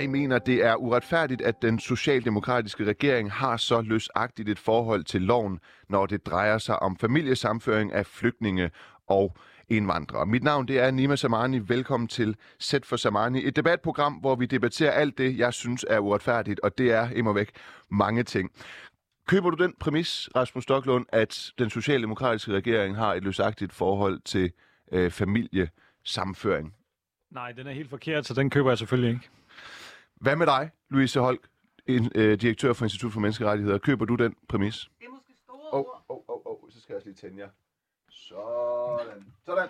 Jeg mener, det er uretfærdigt, at den socialdemokratiske regering har så løsagtigt et forhold til loven, når det drejer sig om familiesamføring af flygtninge og indvandrere. Mit navn det er Nima Samani. Velkommen til Sæt for Samani, et debatprogram, hvor vi debatterer alt det, jeg synes er uretfærdigt, og det er imod væk mange ting. Køber du den præmis, Rasmus Stoklund, at den socialdemokratiske regering har et løsagtigt forhold til øh, familiesamføring? Nej, den er helt forkert, så den køber jeg selvfølgelig ikke. Hvad med dig, Louise Holk, en, øh, direktør for Institut for Menneskerettigheder? Køber du den præmis? Det er måske store Åh, ord. åh, åh, åh, så skal jeg også lige tænde jer. Sådan. Sådan.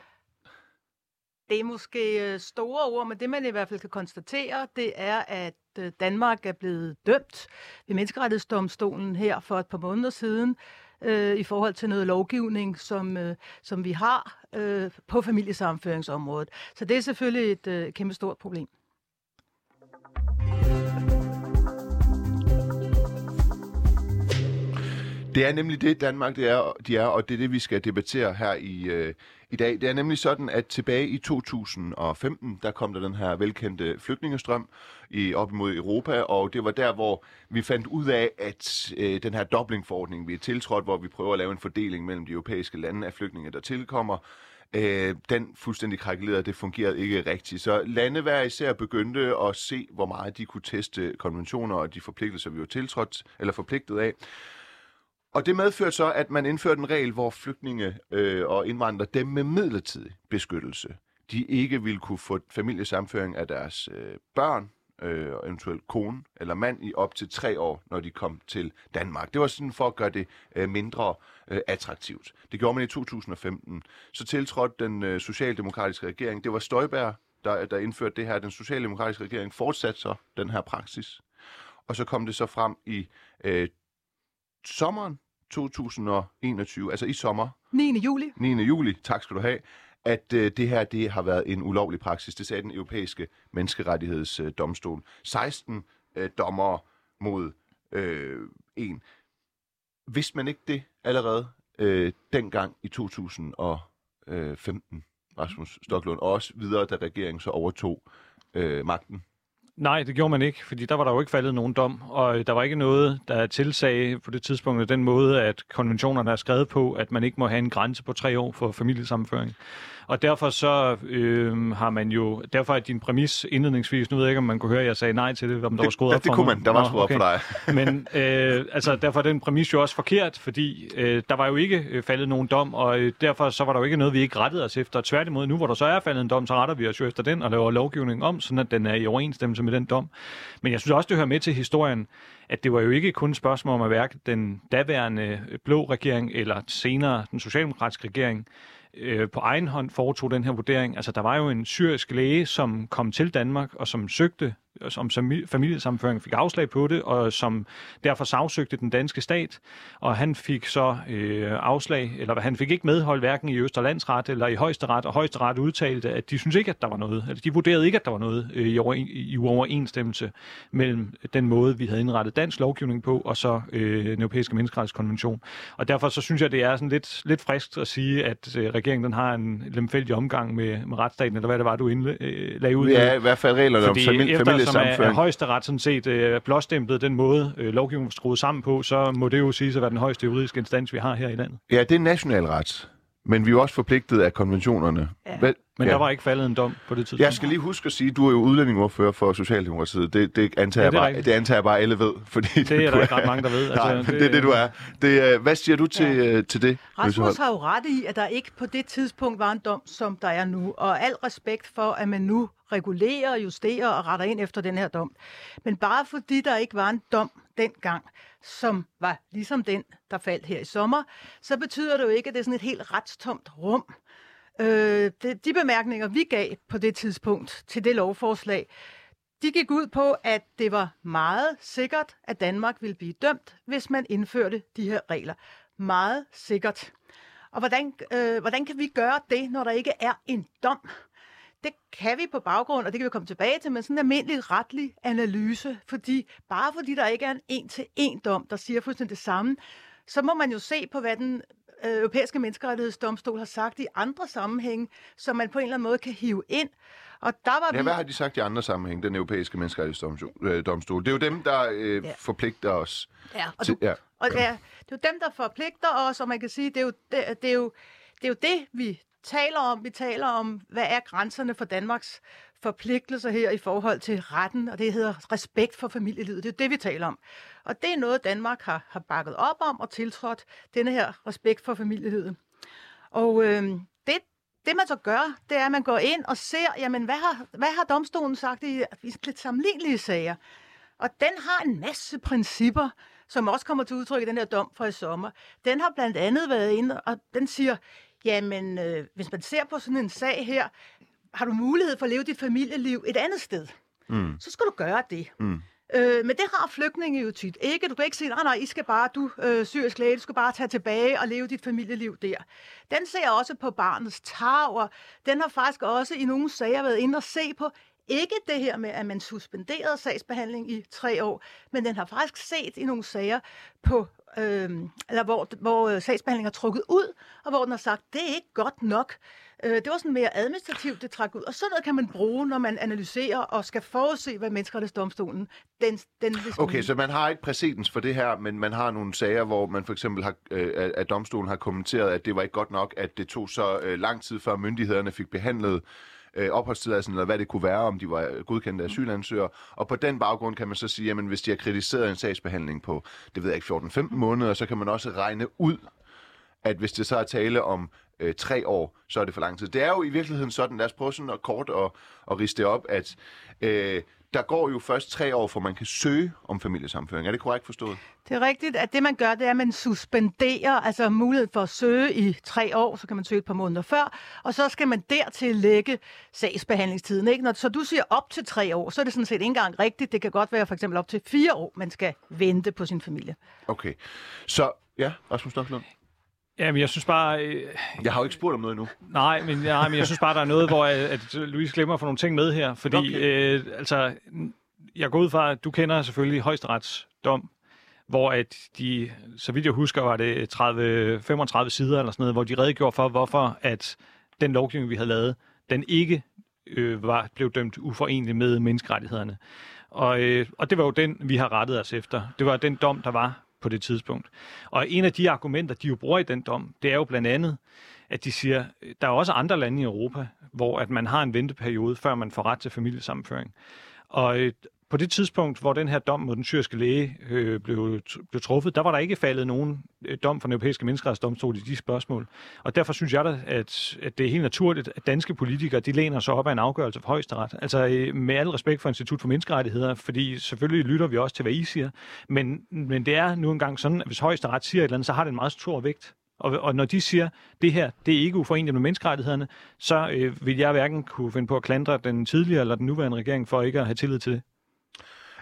Det er måske øh, store ord, men det man i hvert fald kan konstatere, det er, at øh, Danmark er blevet dømt ved menneskerettighedsdomstolen her for et par måneder siden øh, i forhold til noget lovgivning, som, øh, som vi har øh, på familiesamføringsområdet. Så det er selvfølgelig et øh, kæmpe stort problem. Det er nemlig det, Danmark det er, de er, og det er det, vi skal debattere her i, øh, i dag. Det er nemlig sådan, at tilbage i 2015, der kom der den her velkendte flygtningestrøm i, op imod Europa, og det var der, hvor vi fandt ud af, at øh, den her Dublin-forordning, vi er tiltrådt, hvor vi prøver at lave en fordeling mellem de europæiske lande af flygtninge, der tilkommer, øh, den fuldstændig krakelerede, det fungerede ikke rigtigt. Så lande hver især begyndte at se, hvor meget de kunne teste konventioner og de forpligtelser, vi var tiltrådt, eller forpligtet af. Og det medførte så, at man indførte en regel, hvor flygtninge øh, og indvandrere, dem med midlertidig beskyttelse, de ikke ville kunne få familiesamføring af deres øh, børn, øh, og eventuelt kone eller mand, i op til tre år, når de kom til Danmark. Det var sådan for at gøre det øh, mindre øh, attraktivt. Det gjorde man i 2015. Så tiltrådte den øh, socialdemokratiske regering, det var Støjberg, der, der indførte det her. Den socialdemokratiske regering fortsatte så den her praksis. Og så kom det så frem i øh, sommeren 2021, altså i sommer, 9. juli. 9. juli, tak skal du have, at øh, det her det har været en ulovlig praksis. Det sagde den europæiske menneskerettighedsdomstol. Øh, 16 øh, dommere mod øh, en. Vidste man ikke det allerede øh, dengang i 2015, øh, Rasmus Stoklund, og også videre, da regeringen så overtog øh, magten? Nej, det gjorde man ikke, fordi der var der jo ikke faldet nogen dom, og der var ikke noget, der tilsagde på det tidspunkt den måde, at konventionerne er skrevet på, at man ikke må have en grænse på tre år for familiesammenføring. Og derfor så øh, har man jo, derfor er din præmis indledningsvis, nu ved jeg ikke, om man kunne høre, at jeg sagde nej til det, om der var skruet det, op det for kunne mig. man, der var skruet okay. op for dig. Men øh, altså, derfor er den præmis jo også forkert, fordi øh, der var jo ikke øh, faldet nogen dom, og øh, derfor så var der jo ikke noget, vi ikke rettede os efter. Tværtimod, nu hvor der så er faldet en dom, så retter vi os jo efter den og laver lovgivning om, sådan at den er i overensstemmelse Altså med den dom. Men jeg synes også, det hører med til historien, at det var jo ikke kun et spørgsmål om at hverken den daværende blå regering eller senere den socialdemokratiske regering øh, på egen hånd foretog den her vurdering. Altså, der var jo en syrisk læge, som kom til Danmark og som søgte om familiesammenføring fik afslag på det, og som derfor sagsøgte den danske stat, og han fik så øh, afslag, eller han fik ikke medhold hverken i Østerlandsret eller i Højesteret, og Højesteret udtalte, at de synes ikke, at der var noget, eller de vurderede ikke, at der var noget øh, i, over, i uoverensstemmelse mellem den måde, vi havde indrettet dansk lovgivning på, og så øh, den europæiske menneskerettighedskonvention. Og derfor så synes jeg, det er sådan lidt, lidt frisk at sige, at øh, regeringen den har en lemfældig omgang med, med retsstaten, eller hvad det var, du indle, øh, lagde ud. Ja, i hvert fald reglerne om familie, familie som er, er højesteret sådan set øh, blåstemplet den måde, øh, lovgivningen er skruet sammen på, så må det jo sige at være den højeste juridiske instans, vi har her i landet. Ja, det er nationalret. Men vi er jo også forpligtet af konventionerne. Ja. Hvad, Men ja. der var ikke faldet en dom på det tidspunkt. Jeg skal lige huske at sige, at du er jo udlændingeordfører for Socialdemokratiet. Det, det, antager, Ja, det jeg bare, det antager jeg bare, alle ved. Fordi Det er der ikke ret mange, der ved. Altså, Nej, men det er det, du er. Det, øh, hvad siger du til, Ja. ja. til det? Rasmus har jo ret i, at der ikke på det tidspunkt var en dom, som der er nu. Og al respekt for, at man nu regulerer, justerer og retter ind efter den her dom. Men bare fordi der ikke var en dom dengang, som var ligesom den, der faldt her i sommer, så betyder det jo ikke, at det er sådan et helt retstomt rum. Øh, det, de bemærkninger, vi gav på det tidspunkt til det lovforslag, de gik ud på, at det var meget sikkert, at Danmark ville blive dømt, hvis man indførte de her regler. Meget sikkert. Og hvordan, øh, hvordan kan vi gøre det, når der ikke er en dom? Det kan vi på baggrund, og det kan vi komme tilbage til, med sådan en almindelig retlig analyse. Fordi bare fordi der ikke er en en-til-en dom, der siger fuldstændig det samme, så må man jo se på, hvad den øh, europæiske menneskerettighedsdomstol har sagt i andre sammenhænge, som man på en eller anden måde kan hive ind. Og der var Ja, vi... hvad har de sagt i andre sammenhæng, den europæiske menneskerettighedsdomstol? øh? Det er jo dem, der øh, Ja. forpligter os Ja, og, til... du, Ja. og ja, det er jo dem, der forpligter os, og man kan sige, det er jo det, det, er jo, det, er jo det vi taler om. Vi taler om, hvad er grænserne for Danmarks forpligtelser her i forhold til retten, og det hedder respekt for familielivet. Det er det, vi taler om. Og det er noget, Danmark har, har bakket op om og tiltrådt, denne her respekt for familielivet. Og øh, det, det man så gør, det er, at man går ind og ser, jamen, hvad har, hvad har domstolen sagt i, i lidt sammenlignelige sager? Og den har en masse principper, som også kommer til udtryk i den her dom fra i sommer. Den har blandt andet været inde, og den siger, jamen, øh, hvis man ser på sådan en sag her, har du mulighed for at leve dit familieliv et andet sted, Mm. så skal du gøre det. Mm. Øh, men det har flygtninge jo tit ikke. Du kan ikke sige, nej, nej, I skal bare, du øh, syrisk læge, du skal bare tage tilbage og leve dit familieliv der. Den ser også på barnets tag, og den har faktisk også i nogle sager været inde og se på, ikke det her med, at man suspenderede sagsbehandling i tre år, men den har faktisk set i nogle sager på, øh, eller hvor, hvor øh, sagsbehandlingen er trukket ud, og hvor den har sagt, det er ikke godt nok. Øh, det var sådan mere administrativt, det trak ud. Og sådan noget kan man bruge, når man analyserer og skal forudse, hvad menneskerettighedsdomstolen den, den vil Okay, så man har ikke præcedens for det her, men man har nogle sager, hvor man for eksempel har, øh, at- at domstolen har kommenteret, at det var ikke godt nok, at det tog så øh, lang tid før myndighederne fik behandlet øh, opholdstilladelsen, eller hvad det kunne være, om de var godkendte asylansøgere. Og på den baggrund kan man så sige, at hvis de har kritiseret en sagsbehandling på, det ved jeg ikke, 14-15 måneder, så kan man også regne ud, at hvis det så er tale om øh, tre år, så er det for lang tid. Det er jo i virkeligheden sådan, lad os prøve sådan at kort og, og riste det op, at øh, der går jo først tre år, for man kan søge om familiesamføring. Er det korrekt forstået? Det er rigtigt, at det man gør, det er, at man suspenderer altså muligheden for at søge i tre år, så kan man søge et par måneder før, og så skal man dertil lægge sagsbehandlingstiden. Ikke? Når, så du siger op til tre år, så er det sådan set ikke engang rigtigt. Det kan godt være for eksempel op til fire år, man skal vente på sin familie. Okay. Så, ja, Rasmus Stocklund. Jamen, jeg synes bare... Øh, Jeg har jo ikke spurgt om noget nu. nej, men, nej, men jeg synes bare, der er noget, hvor øh, at Louise glemmer at få nogle ting med her. Fordi, Okay. øh, altså, jeg går ud fra, at du kender selvfølgelig højesterets dom, hvor at de, så vidt jeg husker, var det 30, 35 sider eller sådan noget, hvor de redegjorde for, hvorfor at den lovgivning, vi havde lavet, den ikke øh, var, blev dømt uforenelig med menneskerettighederne. Og, øh, og det var jo den, vi har rettet os efter. Det var den dom, der var på det tidspunkt. Og en af de argumenter, de jo bruger i den dom, det er jo blandt andet, at de siger, øh, der er også andre lande i Europa, hvor at man har en venteperiode, før man får ret til familiesammenføring. Og øh, på det tidspunkt, hvor den her dom mod den syriske læge øh, blev, blev truffet, der var der ikke faldet nogen øh, dom fra den europæiske menneskerettighedsdomstol i de spørgsmål. Og derfor synes jeg da, at, at det er helt naturligt, at danske politikere, de læner sig op af en afgørelse fra højesteret. Altså øh, med al respekt for Institut for Menneskerettigheder, fordi selvfølgelig lytter vi også til, hvad I siger. Men, men det er nu engang sådan, at hvis højesteret siger et eller andet, så har det en meget stor vægt. Og, og når de siger, det her, det er ikke uforeneligt med menneskerettighederne, så øh, vil jeg hverken kunne finde på at klandre den tidligere eller den nuværende regering for ikke at have tillid til det.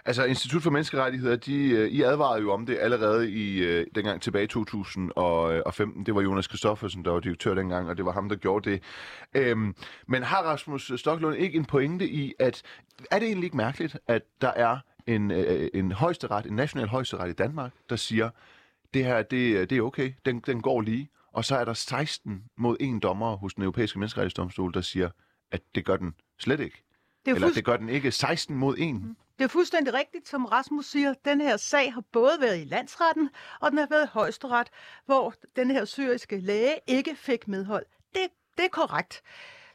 Altså, Institut for Menneskerettigheder, de, øh, I advarede jo om det allerede i øh, dengang tilbage i 2015. Det var Jonas Kristoffersen, der var direktør dengang, og det var ham, der gjorde det. Øhm, men har Rasmus Stocklund ikke en pointe i, at er det egentlig ikke mærkeligt, at der er en, øh, en højesteret, en national højesteret i Danmark, der siger, det her, det, det er okay, den, den går lige. Og så er der 16 mod en dommer hos den europæiske menneskerettighedsdomstol, der siger, at det gør den slet ikke. Det er, Eller fuldst- det gør den ikke 16 mod 1 det er fuldstændig rigtigt, som Rasmus siger. Den her sag har både været i landsretten, og den har været i højesteret, hvor den her syriske læge ikke fik medhold. Det, det er korrekt.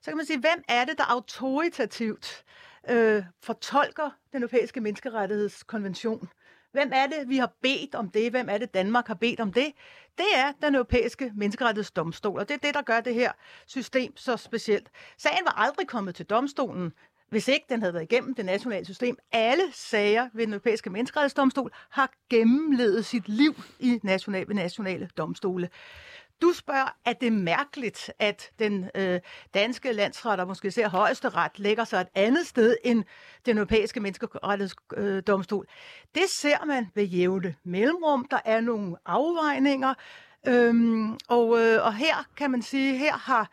Så kan man sige, hvem er det, der autoritativt øh, fortolker den europæiske menneskerettighedskonvention? Hvem er det, vi har bedt om det? Hvem er det, Danmark har bedt om det? Det er den europæiske menneskerettighedsdomstol, og det er det, der gør det her system så specielt. Sagen var aldrig kommet til domstolen, hvis ikke den havde været igennem det nationale system. Alle sager ved den europæiske menneskerettighedsdomstol har gennemlevet sit liv i nationale, ved nationale domstole. Du spørger, at det er mærkeligt, at den øh, danske landsret, og måske ser højesteret, lægger sig et andet sted end den europæiske menneskerettighedsdomstol. Det ser man ved jævne mellemrum. Der er nogle afvejninger, øhm, og, øh, og her kan man sige, her har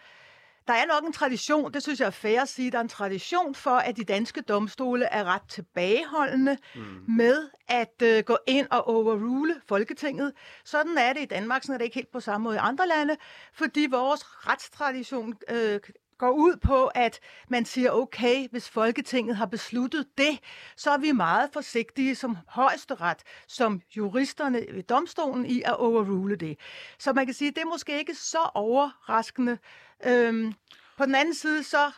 der er nok en tradition, det synes jeg er fair at sige, der er en tradition for, at de danske domstole er ret tilbageholdende mm. med at øh, gå ind og overrule Folketinget. Sådan er det i Danmark, sådan er det ikke helt på samme måde i andre lande, fordi vores retstradition øh, går ud på, at man siger, okay, hvis Folketinget har besluttet det, så er vi meget forsigtige som højesteret, som juristerne ved domstolen i at overrule det. Så man kan sige, at det er måske ikke så overraskende. Øhm, på den anden side, så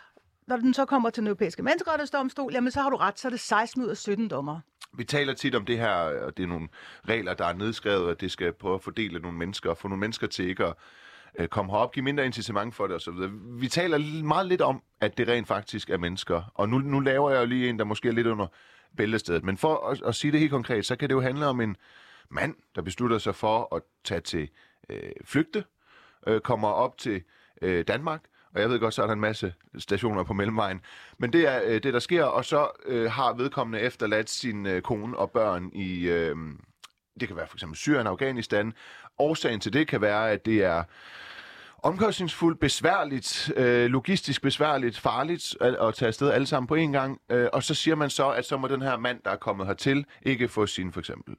når den så kommer til den europæiske menneskerettighedsdomstol, jamen så har du ret, så er det 16 ud af 17 dommer. Vi taler tit om det her, og det er nogle regler, der er nedskrevet, at det skal prøve at fordele nogle mennesker, og få nogle mennesker til ikke at øh, komme herop, give mindre incitament for det osv. Vi taler meget lidt om, at det rent faktisk er mennesker. Og nu, nu laver jeg jo lige en, der måske er lidt under bæltestedet. Men for at, at sige det helt konkret, så kan det jo handle om en mand, der beslutter sig for at tage til øh, flygte, øh, kommer op til øh, Danmark, og jeg ved godt, så er der en masse stationer på mellemvejen. Men det er øh, det, der sker, og så øh, har vedkommende efterladt sin øh, kone og børn i, øh, det kan være for eksempel Syrien, Afghanistan. Årsagen til det kan være, at det er omkostningsfuldt, besværligt, øh, logistisk besværligt, farligt at, at tage afsted alle sammen på én gang. Øh, og så siger man så, at så må den her mand, der er kommet hertil, ikke få sin for eksempel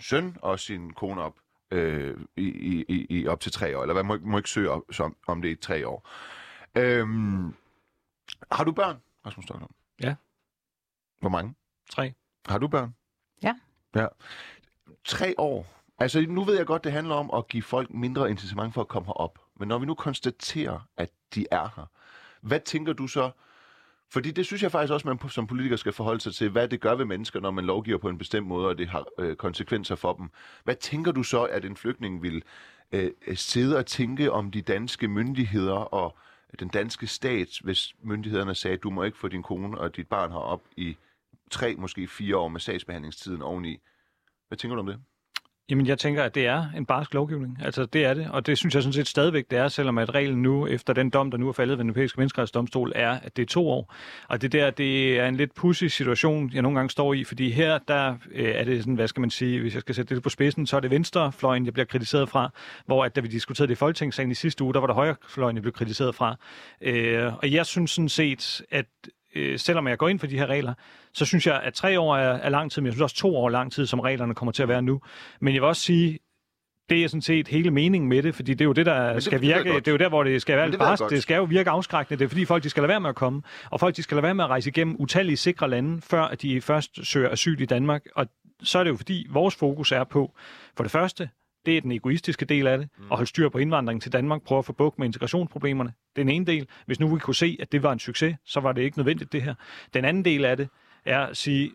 søn og sin kone op øh, i, i, i op til tre år, eller hvad må, må ikke søge op, som, om det er i tre år. Øhm, har du børn, Rasmus Stockholm? Ja. Hvor mange? Tre. Har du børn? Ja. Ja. Tre år. Altså, nu ved jeg godt, det handler om at give folk mindre incitament for at komme herop. Men når vi nu konstaterer, at de er her, hvad tænker du så? Fordi det synes jeg faktisk også, man som politiker skal forholde sig til, hvad det gør ved mennesker, når man lovgiver på en bestemt måde, og det har øh, konsekvenser for dem. Hvad tænker du så, at en flygtning vil øh, øh sidde og tænke om de danske myndigheder og den danske stat, hvis myndighederne sagde, at du må ikke få din kone og dit barn herop i tre, måske fire år med sagsbehandlingstiden oveni. Hvad tænker du om det? Jamen, jeg tænker, at det er en barsk lovgivning. Altså, det er det. Og det synes jeg sådan set stadigvæk, det er, selvom at reglen nu, efter den dom, der nu er faldet ved den europæiske menneskerettighedsdomstol, er, at det er to år. Og det der, det er en lidt pussy situation, jeg nogle gange står i, fordi her, der øh, er det sådan, hvad skal man sige, hvis jeg skal sætte det på spidsen, så er det venstrefløjen, jeg bliver kritiseret fra, hvor at da vi diskuterede det i Folketingssagen i sidste uge, der var det højrefløjen, jeg blev kritiseret fra. Øh, og jeg synes sådan set, at øh, selvom jeg går ind for de her regler, så synes jeg, at tre år er, er lang tid, men jeg synes også to år er lang tid, som reglerne kommer til at være nu. Men jeg vil også sige, det er sådan set hele meningen med det, fordi det er jo det, der det, skal virke. Det er jo der, hvor det skal være det, barsk. Det skal jo virke afskrækkende. Det er fordi folk, de skal lade være med at komme. Og folk, de skal lade være med at rejse igennem utallige sikre lande, før at de først søger asyl i Danmark. Og så er det jo fordi, vores fokus er på, for det første, det er den egoistiske del af det, mm. at holde styr på indvandringen til Danmark, prøve at få bukt med integrationsproblemerne. Det er den ene del. Hvis nu vi kunne se, at det var en succes, så var det ikke nødvendigt det her. Den anden del af det er at sige,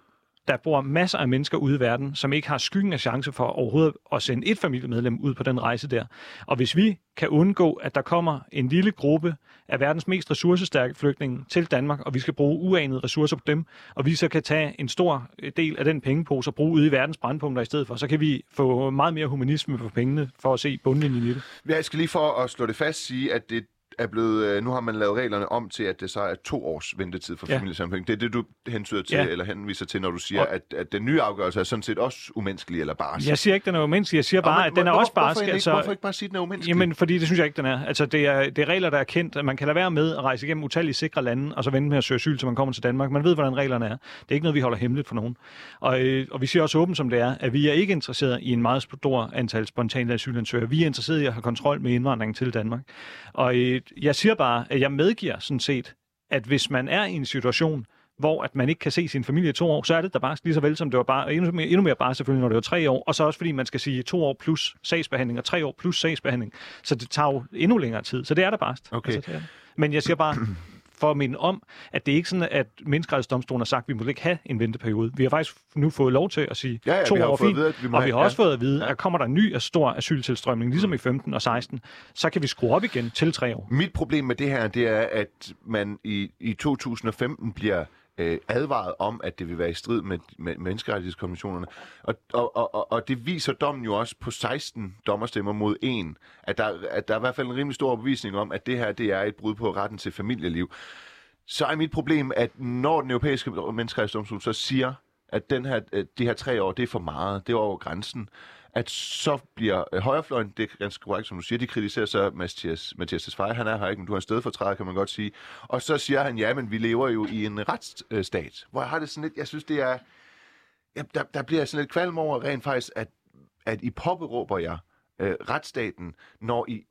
der bor masser af mennesker ude i verden, som ikke har skyggen af chance for overhovedet at sende et familiemedlem ud på den rejse der. Og hvis vi kan undgå, at der kommer en lille gruppe af verdens mest ressourcestærke flygtninge til Danmark, og vi skal bruge uanede ressourcer på dem, og vi så kan tage en stor del af den pengepose og bruge ude i verdens brandpunkter i stedet for, så kan vi få meget mere humanisme for pengene for at se bundlinjen i det. Jeg skal lige for at slå det fast sige, at det er blevet, øh, nu har man lavet reglerne om til, at det så er to års ventetid for ja. familiesammenhæng. Det er det, du hensyder til, ja. eller henviser til, når du siger, og... at, at den nye afgørelse er sådan set også umenneskelig eller barsk. Jeg siger ikke, den er umenneskelig. Jeg siger bare, men, at den er hvor, også barsk. Hvorfor, altså, hvorfor ikke bare sige, at den er umenneskelig? Jamen, fordi det synes jeg ikke, den er. Altså, det er, det er regler, der er kendt. At man kan lade være med at rejse igennem utallige sikre lande, og så vente med at søge asyl, til man kommer til Danmark. Man ved, hvordan reglerne er. Det er ikke noget, vi holder hemmeligt for nogen. Og, øh, og vi siger også åbent, som det er, at vi er ikke interesseret i en meget stor antal spontane asylansøgere. Vi er interesseret i at have kontrol med indvandringen til Danmark. Og øh, jeg siger bare, at jeg medgiver sådan set, at hvis man er i en situation, hvor at man ikke kan se sin familie i to år, så er det da bare lige så vel, som det var bare, endnu mere, endnu mere bare selvfølgelig, når det var tre år, og så også fordi man skal sige to år plus sagsbehandling, og tre år plus sagsbehandling, så det tager jo endnu længere tid, så det er der bare. Okay. Altså, det er det. Men jeg siger bare, for at minde om, at det er ikke sådan, at menneskerettighedsdomstolen har sagt, at vi må ikke have en venteperiode. Vi har faktisk nu fået lov til at sige ja, ja, to år fint, vide, vi må og vi har have, også fået at vide, ja. at kommer der en ny og stor asyltilstrømning, ligesom mm. i 15 og 16, så kan vi skrue op igen til tre år. Mit problem med det her, det er, at man i, i 2015 bliver øh, advaret om, at det vil være i strid med, med menneskerettighedskonventionerne. Og, og, og, og det viser dommen jo også på 16 dommerstemmer mod 1, at der, at der er i hvert fald en rimelig stor bevisning om, at det her det er et brud på retten til familieliv. Så er mit problem, at når den europæiske menneskerettighedsdomstol så siger, at den her, øh, de her tre år, det er for meget, det er over grænsen, at så bliver øh, højrefløjen, det er ganske korrekt, som du siger, de kritiserer så Mathias, Mathias Tesfaye, han er her ikke, men du har en stedfortræder, kan man godt sige. Og så siger han, ja, men vi lever jo i en retsstat, hvor jeg har det sådan lidt, jeg synes, det er, ja, der, der bliver sådan lidt kvalm over rent faktisk, at, at I påberåber jer øh, retsstaten, når I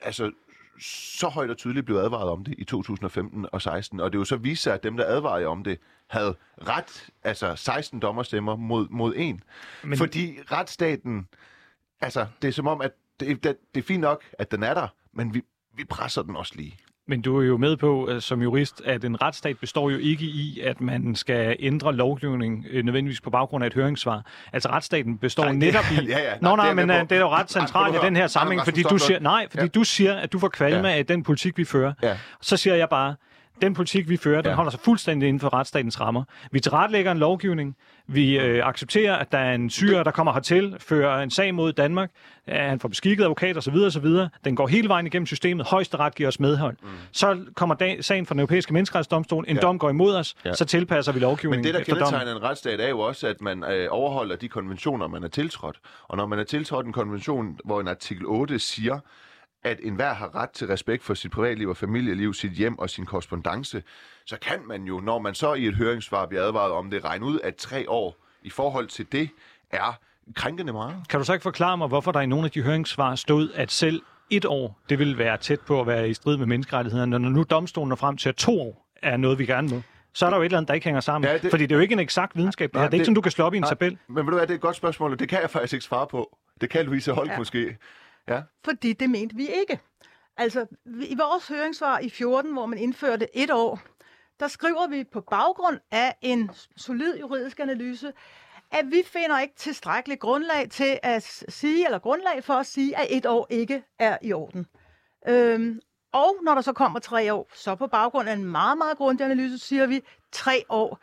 altså, så højt og tydeligt blev advaret om det i 2015 og 16, og det er jo så vist sig, at dem, der advarede om det, havde ret, altså 16 dommerstemmer mod, mod en. Men... Fordi retsstaten, altså det er som om, at det, det, det er fint nok, at den er der, men vi, vi presser den også lige. Men du er jo med på uh, som jurist, at en retsstat består jo ikke i, at man skal ændre lovgivning uh, nødvendigvis på baggrund af et høringssvar. Altså retsstaten består nej, netop i... ja, ja, nej, Nå, nej, det men uh, det er jo ret centralt i den her sammenhæng, fordi du siger, nej, fordi ja. du siger, at du får kvalme ja. af den politik, vi fører. Ja. Så siger jeg bare, den politik, vi fører, den ja. holder sig fuldstændig inden for retsstatens rammer. Vi tilrettelægger en lovgivning. Vi øh, accepterer, at der er en syrer, der kommer hertil, fører en sag mod Danmark. at han får beskikket advokat osv. osv. Den går hele vejen igennem systemet. Højesteret giver os medhold. Mm. Så kommer dag, sagen fra den europæiske menneskerettighedsdomstol. En ja. dom går imod os. Ja. Så tilpasser vi lovgivningen Men det, der kendetegner en retsstat, er jo også, at man øh, overholder de konventioner, man er tiltrådt. Og når man er tiltrådt en konvention, hvor en artikel 8 siger, at enhver har ret til respekt for sit privatliv og familieliv, sit hjem og sin korrespondence, så kan man jo, når man så i et høringssvar bliver advaret om det, regne ud, at tre år i forhold til det er krænkende meget. Kan du så ikke forklare mig, hvorfor der i nogle af de høringssvar stod, at selv et år, det vil være tæt på at være i strid med menneskerettighederne, når nu domstolen er frem til, at to år er noget, vi gerne må? så er der jo et eller andet, der ikke hænger sammen. Ja, det, Fordi det er jo ikke en eksakt videnskab. Det, her. det er ikke sådan, du kan slå op i en tabel. Men ved du hvad, det er et godt spørgsmål, og det kan jeg faktisk ikke svare på. Det kan Louise Holk ja. måske. Ja. Fordi det mente vi ikke. Altså, i vores høringssvar i 14, hvor man indførte et år, der skriver vi på baggrund af en solid juridisk analyse, at vi finder ikke tilstrækkeligt grundlag til at sige, eller grundlag for at sige, at et år ikke er i orden. Øhm, og når der så kommer tre år, så på baggrund af en meget, meget grundig analyse, siger vi, tre år,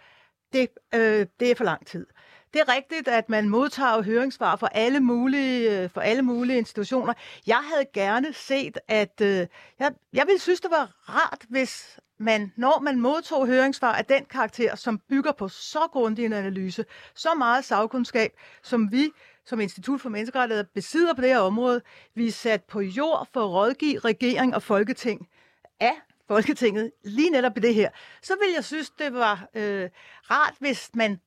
det, øh, det er for lang tid. Det er rigtigt, at man modtager høringssvar for alle mulige, øh, for alle mulige institutioner. Jeg havde gerne set, at øh, jeg, jeg ville synes, det var rart, hvis man, når man modtog høringssvar af den karakter, som bygger på så grundig en analyse, så meget sagkundskab, som vi som Institut for Menneskerettigheder besidder på det her område, vi er sat på jord for at rådgive regering og folketing af Folketinget lige netop i det her, så vil jeg synes, det var øh, rart, hvis man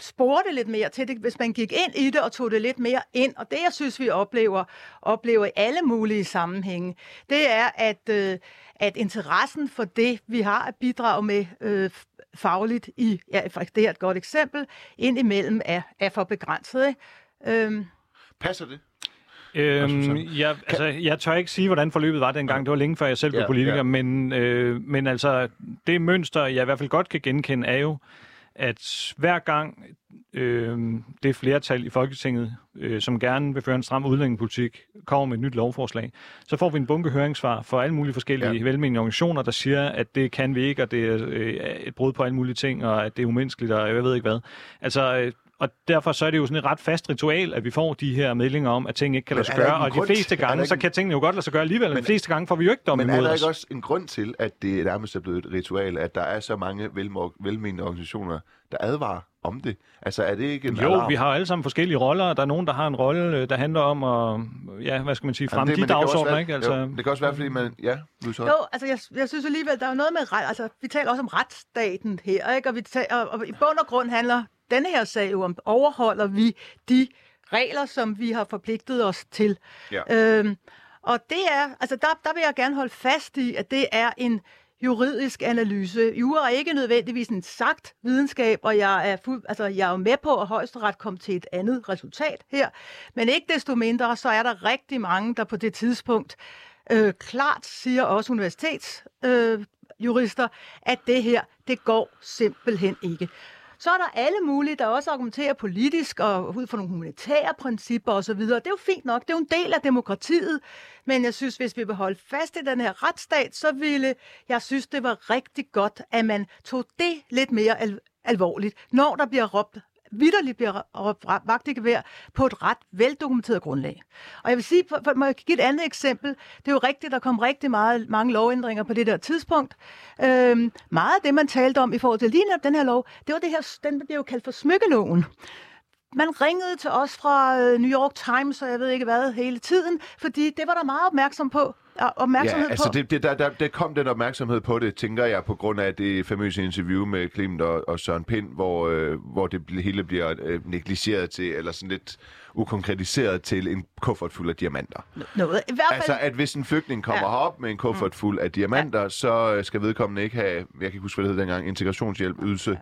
spurgte lidt mere til det, hvis man gik ind i det og tog det lidt mere ind. Og det, jeg synes, vi oplever, oplever i alle mulige sammenhænge, det er, at, øh, at interessen for det, vi har at bidrage med øh, fagligt i, ja, det er et godt eksempel, indimellem er, er for begrænset. Ikke? Øhm. Passer det? Øhm, jeg, altså, jeg tør ikke sige, hvordan forløbet var dengang. Det var længe før jeg selv blev ja, politiker. Ja. Men, øh, men altså, det mønster, jeg i hvert fald godt kan genkende, er jo, at hver gang øh, det flertal i Folketinget, øh, som gerne vil føre en stram udlændingepolitik, kommer med et nyt lovforslag, så får vi en bunke høringssvar for alle mulige forskellige ja. velmenende organisationer, der siger, at det kan vi ikke, og det er øh, et brud på alle mulige ting, og at det er umenneskeligt, og jeg ved ikke hvad. Altså, øh, og derfor så er det jo sådan et ret fast ritual, at vi får de her meldinger om, at ting ikke kan lade sig gøre. Og de fleste gange, så kan tingene jo godt lade sig gøre alligevel. Men de fleste gange får vi jo ikke dom imod Men er der ikke også en grund til, at det nærmest er blevet et ritual, at der er så mange velmenende organisationer, der advarer om det? Altså er det ikke en Jo, alarm? vi har alle sammen forskellige roller. Der er nogen, der har en rolle, øh, der handler om at, ja, hvad skal man sige, fremme de dagsordner, ikke? Altså, jo, det kan også være, fordi man, ja, du så. Jo, altså jeg, jeg synes alligevel, der er noget med, altså vi taler også om retsstaten her, ikke? Og, vi taler, og, og i bund og grund handler denne her sag jo om, overholder vi de regler, som vi har forpligtet os til. Ja. Øhm, og det er, altså der, der vil jeg gerne holde fast i, at det er en juridisk analyse. Jura er ikke nødvendigvis en sagt videnskab, og jeg er, fuld, altså, jeg er jo med på, at højesteret kom til et andet resultat her. Men ikke desto mindre, så er der rigtig mange, der på det tidspunkt øh, klart siger, også universitetsjurister, øh, at det her, det går simpelthen ikke. Så er der alle mulige, der også argumenterer politisk og ud fra nogle humanitære principper osv. Det er jo fint nok, det er jo en del af demokratiet. Men jeg synes, hvis vi vil holde fast i den her retsstat, så ville jeg synes, det var rigtig godt, at man tog det lidt mere al- alvorligt, når der bliver råbt vidderligt bliver råbt vagt i gevær på et ret veldokumenteret grundlag. Og jeg vil sige, for, for, må jeg give et andet eksempel. Det er jo rigtigt, der kom rigtig meget, mange lovændringer på det der tidspunkt. Øhm, meget af det, man talte om i forhold til lige den her lov, det var det her, den blev jo kaldt for smykkeloven man ringede til os fra øh, New York Times, og jeg ved ikke hvad, hele tiden, fordi det var der meget opmærksom på. Opmærksomhed ja, altså på. Det, det, der, der, der kom den opmærksomhed på det, tænker jeg, på grund af det famøse interview med Clement og, og Søren Pind, hvor, øh, hvor det hele bliver øh, negligeret til, eller sådan lidt ukonkretiseret til en kuffert fuld af diamanter. Noget, i hvert fald... Altså, at hvis en flygtning kommer ja. herop med en kuffert fuld af diamanter, ja. så øh, skal vedkommende ikke have, jeg kan ikke huske, hvad det hed dengang, integrationshjælp, ydelse.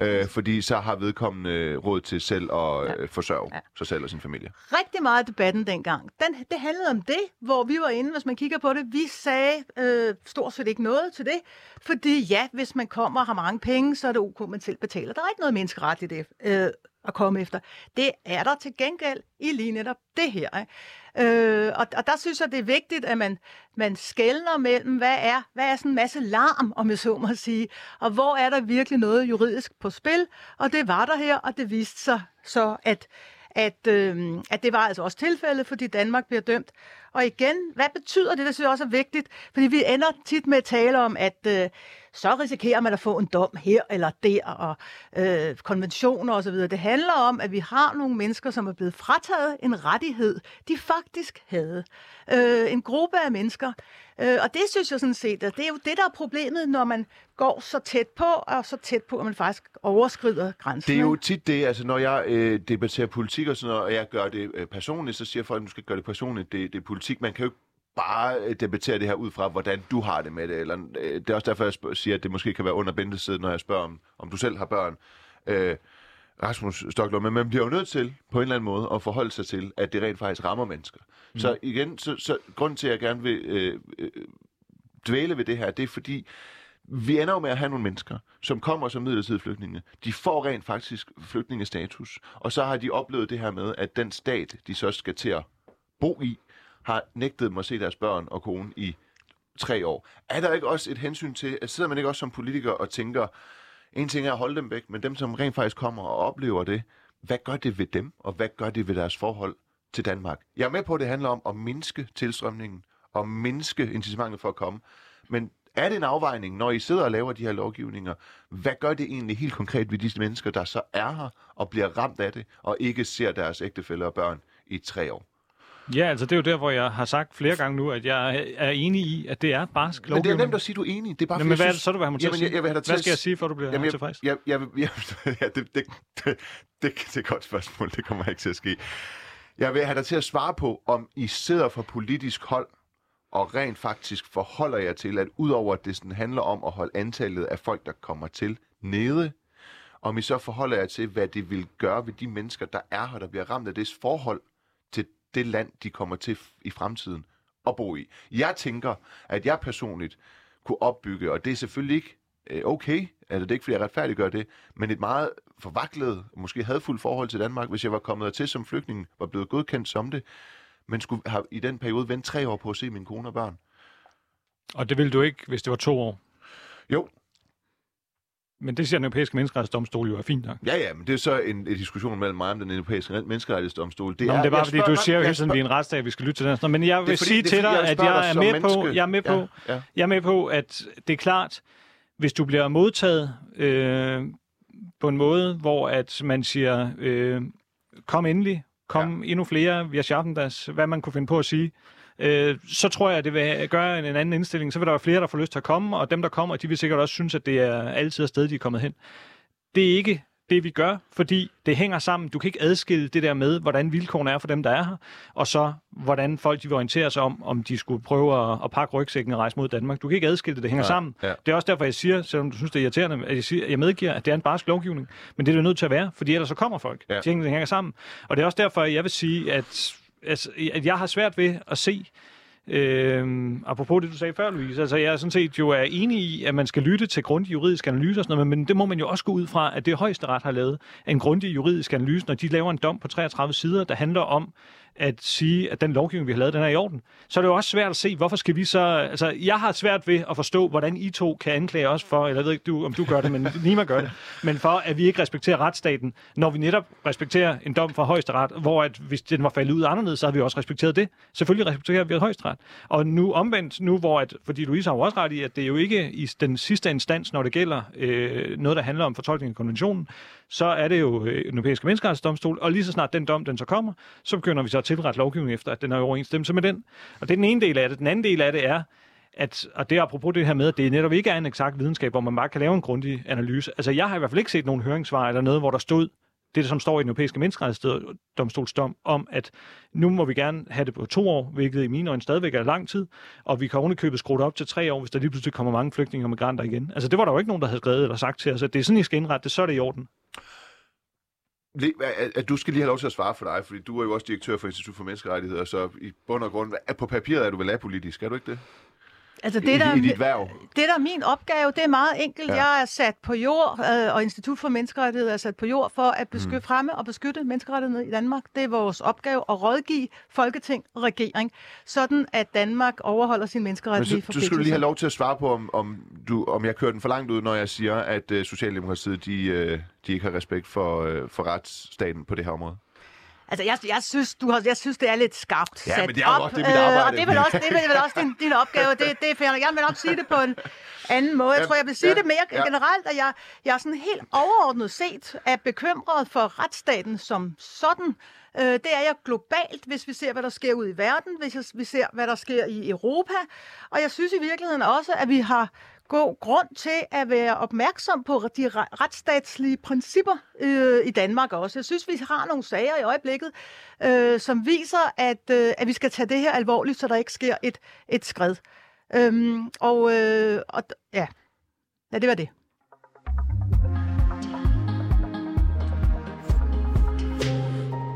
Ja øh, fordi så har vedkommende råd til selv at øh, forsørge ja. sig selv og sin familie. Rigtig meget af debatten dengang, den, det handlede om det, hvor vi var inde, hvis man kigger på det. Vi sagde øh, stort set ikke noget til det, fordi ja, hvis man kommer og har mange penge, så er det ok, man selv betaler. Der er ikke noget menneskeret i det. Øh, at komme efter. Det er der til gengæld i lige netop det her. Ikke? Øh, og, og der synes jeg, det er vigtigt, at man, man skældner mellem, hvad er, hvad er sådan en masse larm, om jeg så må sige, og hvor er der virkelig noget juridisk på spil, og det var der her, og det viste sig så, at at, øh, at det var altså også tilfældet, fordi Danmark bliver dømt. Og igen, hvad betyder det? Det synes jeg også er vigtigt, fordi vi ender tit med at tale om, at øh, så risikerer man at få en dom her eller der, og øh, konventioner osv. Det handler om, at vi har nogle mennesker, som er blevet frataget en rettighed, de faktisk havde. Øh, en gruppe af mennesker. Øh, og det synes jeg sådan set, at det er jo det, der er problemet, når man går så tæt på, og så tæt på, at man faktisk overskrider grænsen. Det er jo tit det, altså når jeg øh, debatterer politik og sådan noget, og jeg gør det øh, personligt, så siger folk, at du skal gøre det personligt, det, det er politik. Man kan jo ikke bare øh, debattere det her ud fra, hvordan du har det med det. Eller, øh, det er også derfor, jeg siger, at det måske kan være under bæltestedet, når jeg spørger, om, om du selv har børn. Øh, Rasmus Stoklund, men man bliver jo nødt til på en eller anden måde at forholde sig til, at det rent faktisk rammer mennesker. Mm. Så igen, så, så grunden til, at jeg gerne vil øh, øh, dvæle ved det her, det er fordi, vi ender jo med at have nogle mennesker, som kommer som midlertidige flygtninge. De får rent faktisk flygtningestatus, og så har de oplevet det her med, at den stat, de så skal til at bo i, har nægtet dem at se deres børn og kone i tre år. Er der ikke også et hensyn til, at sidder man ikke også som politiker og tænker, en ting er at holde dem væk, men dem, som rent faktisk kommer og oplever det, hvad gør det ved dem, og hvad gør det ved deres forhold til Danmark? Jeg er med på, at det handler om at mindske tilstrømningen, og mindske incitamentet for at komme. Men er det en afvejning, når I sidder og laver de her lovgivninger? Hvad gør det egentlig helt konkret ved disse mennesker, der så er her og bliver ramt af det, og ikke ser deres ægtefæller og børn i tre år? Ja, altså det er jo der, hvor jeg har sagt flere gange nu, at jeg er enig i, at det er barsk lovgivning. Men det er nemt at sige, at du er enig. Det er bare, Jamen, hvad er det så, du vil have mig til jamen, jeg, jeg vil have til Hvad skal jeg sige, for du bliver jamen, tilfreds? Jeg, jeg, jeg, jeg, ja, det, det, det, det, det, er et godt spørgsmål. Det kommer ikke til at ske. Jeg vil have dig til at svare på, om I sidder for politisk hold, og rent faktisk forholder jeg til, at udover at det sådan handler om at holde antallet af folk, der kommer til nede, om I så forholder jer til, hvad det vil gøre ved de mennesker, der er her, der bliver ramt af det forhold det land, de kommer til i fremtiden at bo i. Jeg tænker, at jeg personligt kunne opbygge, og det er selvfølgelig ikke øh, okay, altså det er ikke, fordi jeg retfærdiggør det, men et meget forvaklet, måske hadfuldt forhold til Danmark, hvis jeg var kommet til som flygtning, var blevet godkendt som det, men skulle have i den periode ventet tre år på at se min kone og børn. Og det ville du ikke, hvis det var to år? Jo, men det siger den europæiske menneskerettighedsdomstol jo er fint nok. Ja, ja, men det er så en, en diskussion mellem mig og den europæiske menneskerettighedsdomstol. Det, Nå, er, det er bare fordi, du siger jo hele tiden, at vi er en retsstat, vi skal lytte til den. Men jeg vil fordi, sige til dig, at jeg er med på, jeg er med på, ja, ja. jeg er med på, at det er klart, hvis du bliver modtaget øh, på en måde, hvor at man siger, øh, kom endelig, kom ja. endnu flere, vi har Schaffendas, hvad man kunne finde på at sige, øh, så tror jeg, at det vil gøre en, en anden indstilling. Så vil der være flere, der får lyst til at komme, og dem, der kommer, de vil sikkert også synes, at det er altid et sted, de er kommet hen. Det er ikke det, vi gør, fordi det hænger sammen. Du kan ikke adskille det der med, hvordan vilkårene er for dem, der er her, og så hvordan folk de vil orientere sig om, om de skulle prøve at, at pakke rygsækken og rejse mod Danmark. Du kan ikke adskille det, det hænger ja, sammen. Ja. Det er også derfor, jeg siger, selvom du synes, det er irriterende, at jeg, siger, jeg medgiver, at det er en barsk lovgivning, men det er det nødt til at være, fordi ellers så kommer folk. Ja. Det hænger sammen. Og det er også derfor, jeg vil sige, at altså, at jeg har svært ved at se, Øhm, apropos det, du sagde før, Louise, altså jeg er sådan set jo er enig i, at man skal lytte til grundig juridisk analyse og sådan noget, men det må man jo også gå ud fra, at det højeste ret har lavet en grundig juridisk analyse, når de laver en dom på 33 sider, der handler om at sige, at den lovgivning, vi har lavet, den er i orden, så er det jo også svært at se, hvorfor skal vi så... Altså, jeg har svært ved at forstå, hvordan I to kan anklage os for, eller jeg ved ikke, du, om du gør det, men Nima gør det, men for, at vi ikke respekterer retsstaten, når vi netop respekterer en dom fra højesteret, hvor at, hvis den var faldet ud anderledes, så har vi også respekteret det. Selvfølgelig respekterer vi højesteret. Og nu omvendt, nu hvor, at, fordi Louise har jo også ret i, at det er jo ikke i den sidste instans, når det gælder øh, noget, der handler om fortolkning af konventionen, så er det jo øh, den europæiske menneskerettighedsdomstol, og lige så snart den dom, den så kommer, så begynder vi så at tilrette lovgivningen efter, at den er i overensstemmelse med den. Og det er den ene del af det. Den anden del af det er, at, og det er apropos det her med, at det netop ikke er en eksakt videnskab, hvor man bare kan lave en grundig analyse. Altså, jeg har i hvert fald ikke set nogen høringssvar eller noget, hvor der stod, det, som står i den europæiske menneskerettighedsdomstolsdom, om at nu må vi gerne have det på to år, hvilket i mine øjne stadigvæk er lang tid, og vi kan ovenikøbet skrue op til tre år, hvis der lige pludselig kommer mange flygtninge og migranter igen. Altså det var der jo ikke nogen, der havde skrevet eller sagt til os, at det er sådan, I skal indrette det, så er det i orden. At du skal lige have lov til at svare for dig, fordi du er jo også direktør for Institut for Menneskerettigheder, så i bund og grund, på papiret er du vel apolitisk, er du ikke det? Altså det, der, I, i dit værv? Det, der er min opgave, det er meget enkelt. Ja. Jeg er sat på jord, øh, og Institut for Menneskerettigheder er sat på jord for at beskytte, mm. fremme og beskytte menneskerettigheder i Danmark. Det er vores opgave at rådgive Folketing og regering, sådan at Danmark overholder sin menneskerettighed. Du skulle lige have lov til at svare på, om, om, du, om jeg kører den for langt ud, når jeg siger, at uh, Socialdemokratiet de, uh, de ikke har respekt for, uh, for retsstaten på det her område. Altså, jeg, jeg, synes, du har, jeg synes, det er lidt skarpt ja, sat men det er op. Godt, det er mit arbejde. Øh, og det er vel også, det er vel også din, din opgave. Det, det er fair. Jeg vil nok sige det på en anden måde. Jeg tror, jeg vil sige ja, det mere ja. generelt, at jeg, jeg er sådan helt overordnet set er bekymret for retsstaten som sådan. Øh, det er jeg globalt, hvis vi ser, hvad der sker ud i verden, hvis vi ser, hvad der sker i Europa. Og jeg synes i virkeligheden også, at vi har god grund til at være opmærksom på de retsstatslige principper øh, i Danmark også. Jeg synes, vi har nogle sager i øjeblikket, øh, som viser, at, øh, at vi skal tage det her alvorligt, så der ikke sker et, et skred. Øhm, og, øh, og ja. ja, det var det.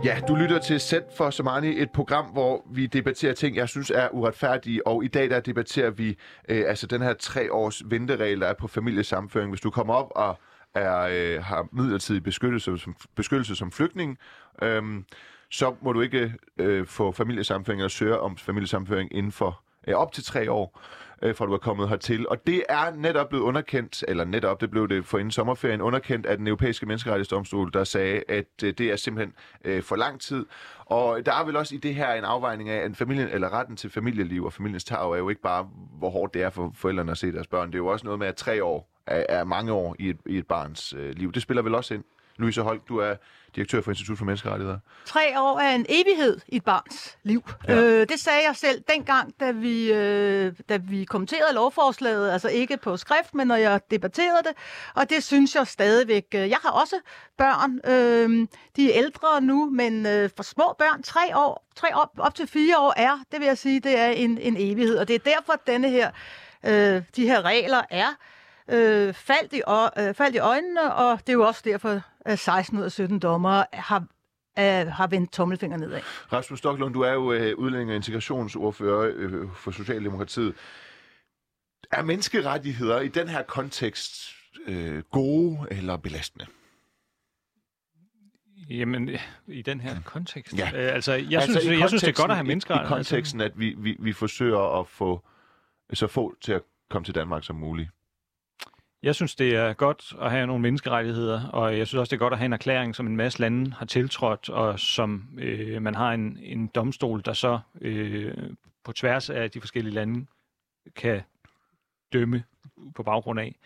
Ja, du lytter til Sæt for Somani, et program, hvor vi debatterer ting, jeg synes er uretfærdige. Og i dag der debatterer vi øh, altså den her tre års venteregel, der er på familiesamføring. Hvis du kommer op og er, øh, har midlertidig beskyttelse som, beskyttelse som flygtning, øh, så må du ikke øh, få familiesamføring eller søge om familiesamføring inden for øh, op til tre år øh, fra du er kommet hertil. Og det er netop blevet underkendt, eller netop, det blev det for inden sommerferien, underkendt af den europæiske menneskerettighedsdomstol, der sagde, at øh, det er simpelthen øh, for lang tid. Og der er vel også i det her en afvejning af, at familien, eller retten til familieliv og familiens tag er jo ikke bare, hvor hårdt det er for forældrene at se deres børn. Det er jo også noget med, at tre år er, er mange år i et, i et barns øh, liv. Det spiller vel også ind. Louise Holk, du er direktør for Institut for Menneskerettigheder. Tre år er en evighed i et barns liv. Ja. Øh, det sagde jeg selv dengang, da vi, øh, da vi kommenterede lovforslaget, altså ikke på skrift, men når jeg debatterede det, og det synes jeg stadigvæk. Øh, jeg har også børn, øh, de er ældre nu, men øh, for små børn, tre år, tre år, op til fire år er, det vil jeg sige, det er en, en evighed, og det er derfor, at denne her, øh, de her regler er øh, faldt, i, øh, faldt i øjnene, og det er jo også derfor, at 16 ud af 17 dommer har øh, har vendt tommelfinger nedad. Rasmus Stocklund, du er jo øh, udlænding og integrationsordfører øh, for Socialdemokratiet. Er menneskerettigheder i den her kontekst øh, gode eller belastende? Jamen, i den her kontekst? Ja. Øh, altså, jeg, altså, synes, jeg synes, det er godt at have menneskerettigheder. I, i konteksten, at vi, vi, vi forsøger at få så få til at komme til Danmark som muligt. Jeg synes, det er godt at have nogle menneskerettigheder, og jeg synes også, det er godt at have en erklæring, som en masse lande har tiltrådt, og som øh, man har en, en domstol, der så øh, på tværs af de forskellige lande kan dømme på baggrund af.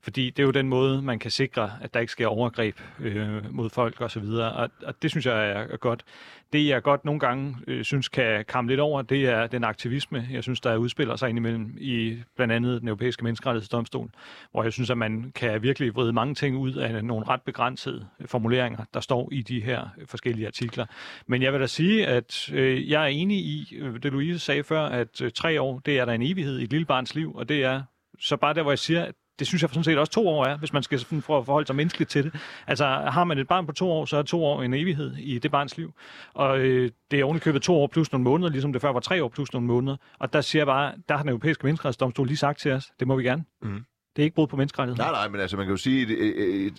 Fordi det er jo den måde, man kan sikre, at der ikke sker overgreb øh, mod folk osv., og, og, og det synes jeg er, godt. Det jeg godt nogle gange øh, synes kan komme lidt over, det er den aktivisme, jeg synes, der udspiller sig indimellem i blandt andet den europæiske menneskerettighedsdomstol, hvor jeg synes, at man kan virkelig vride mange ting ud af nogle ret begrænsede øh, formuleringer, der står i de her øh, forskellige artikler. Men jeg vil da sige, at øh, jeg er enig i øh, det, Louise sagde før, at øh, tre år, det er der en evighed i et lille barns liv, og det er så bare der, hvor jeg siger, at det synes jeg sådan set også to år er, hvis man skal for at forholde sig menneskeligt til det. Altså har man et barn på to år, så er to år en evighed i det barns liv. Og øh, det er ovenikøbet to år plus nogle måneder, ligesom det før var tre år plus nogle måneder. Og der siger jeg bare, der har den europæiske menneskerettighedsdomstol lige sagt til os, det må vi gerne. Mm. Det er ikke brud på menneskerettigheden. Nej, nej, men altså man kan jo sige,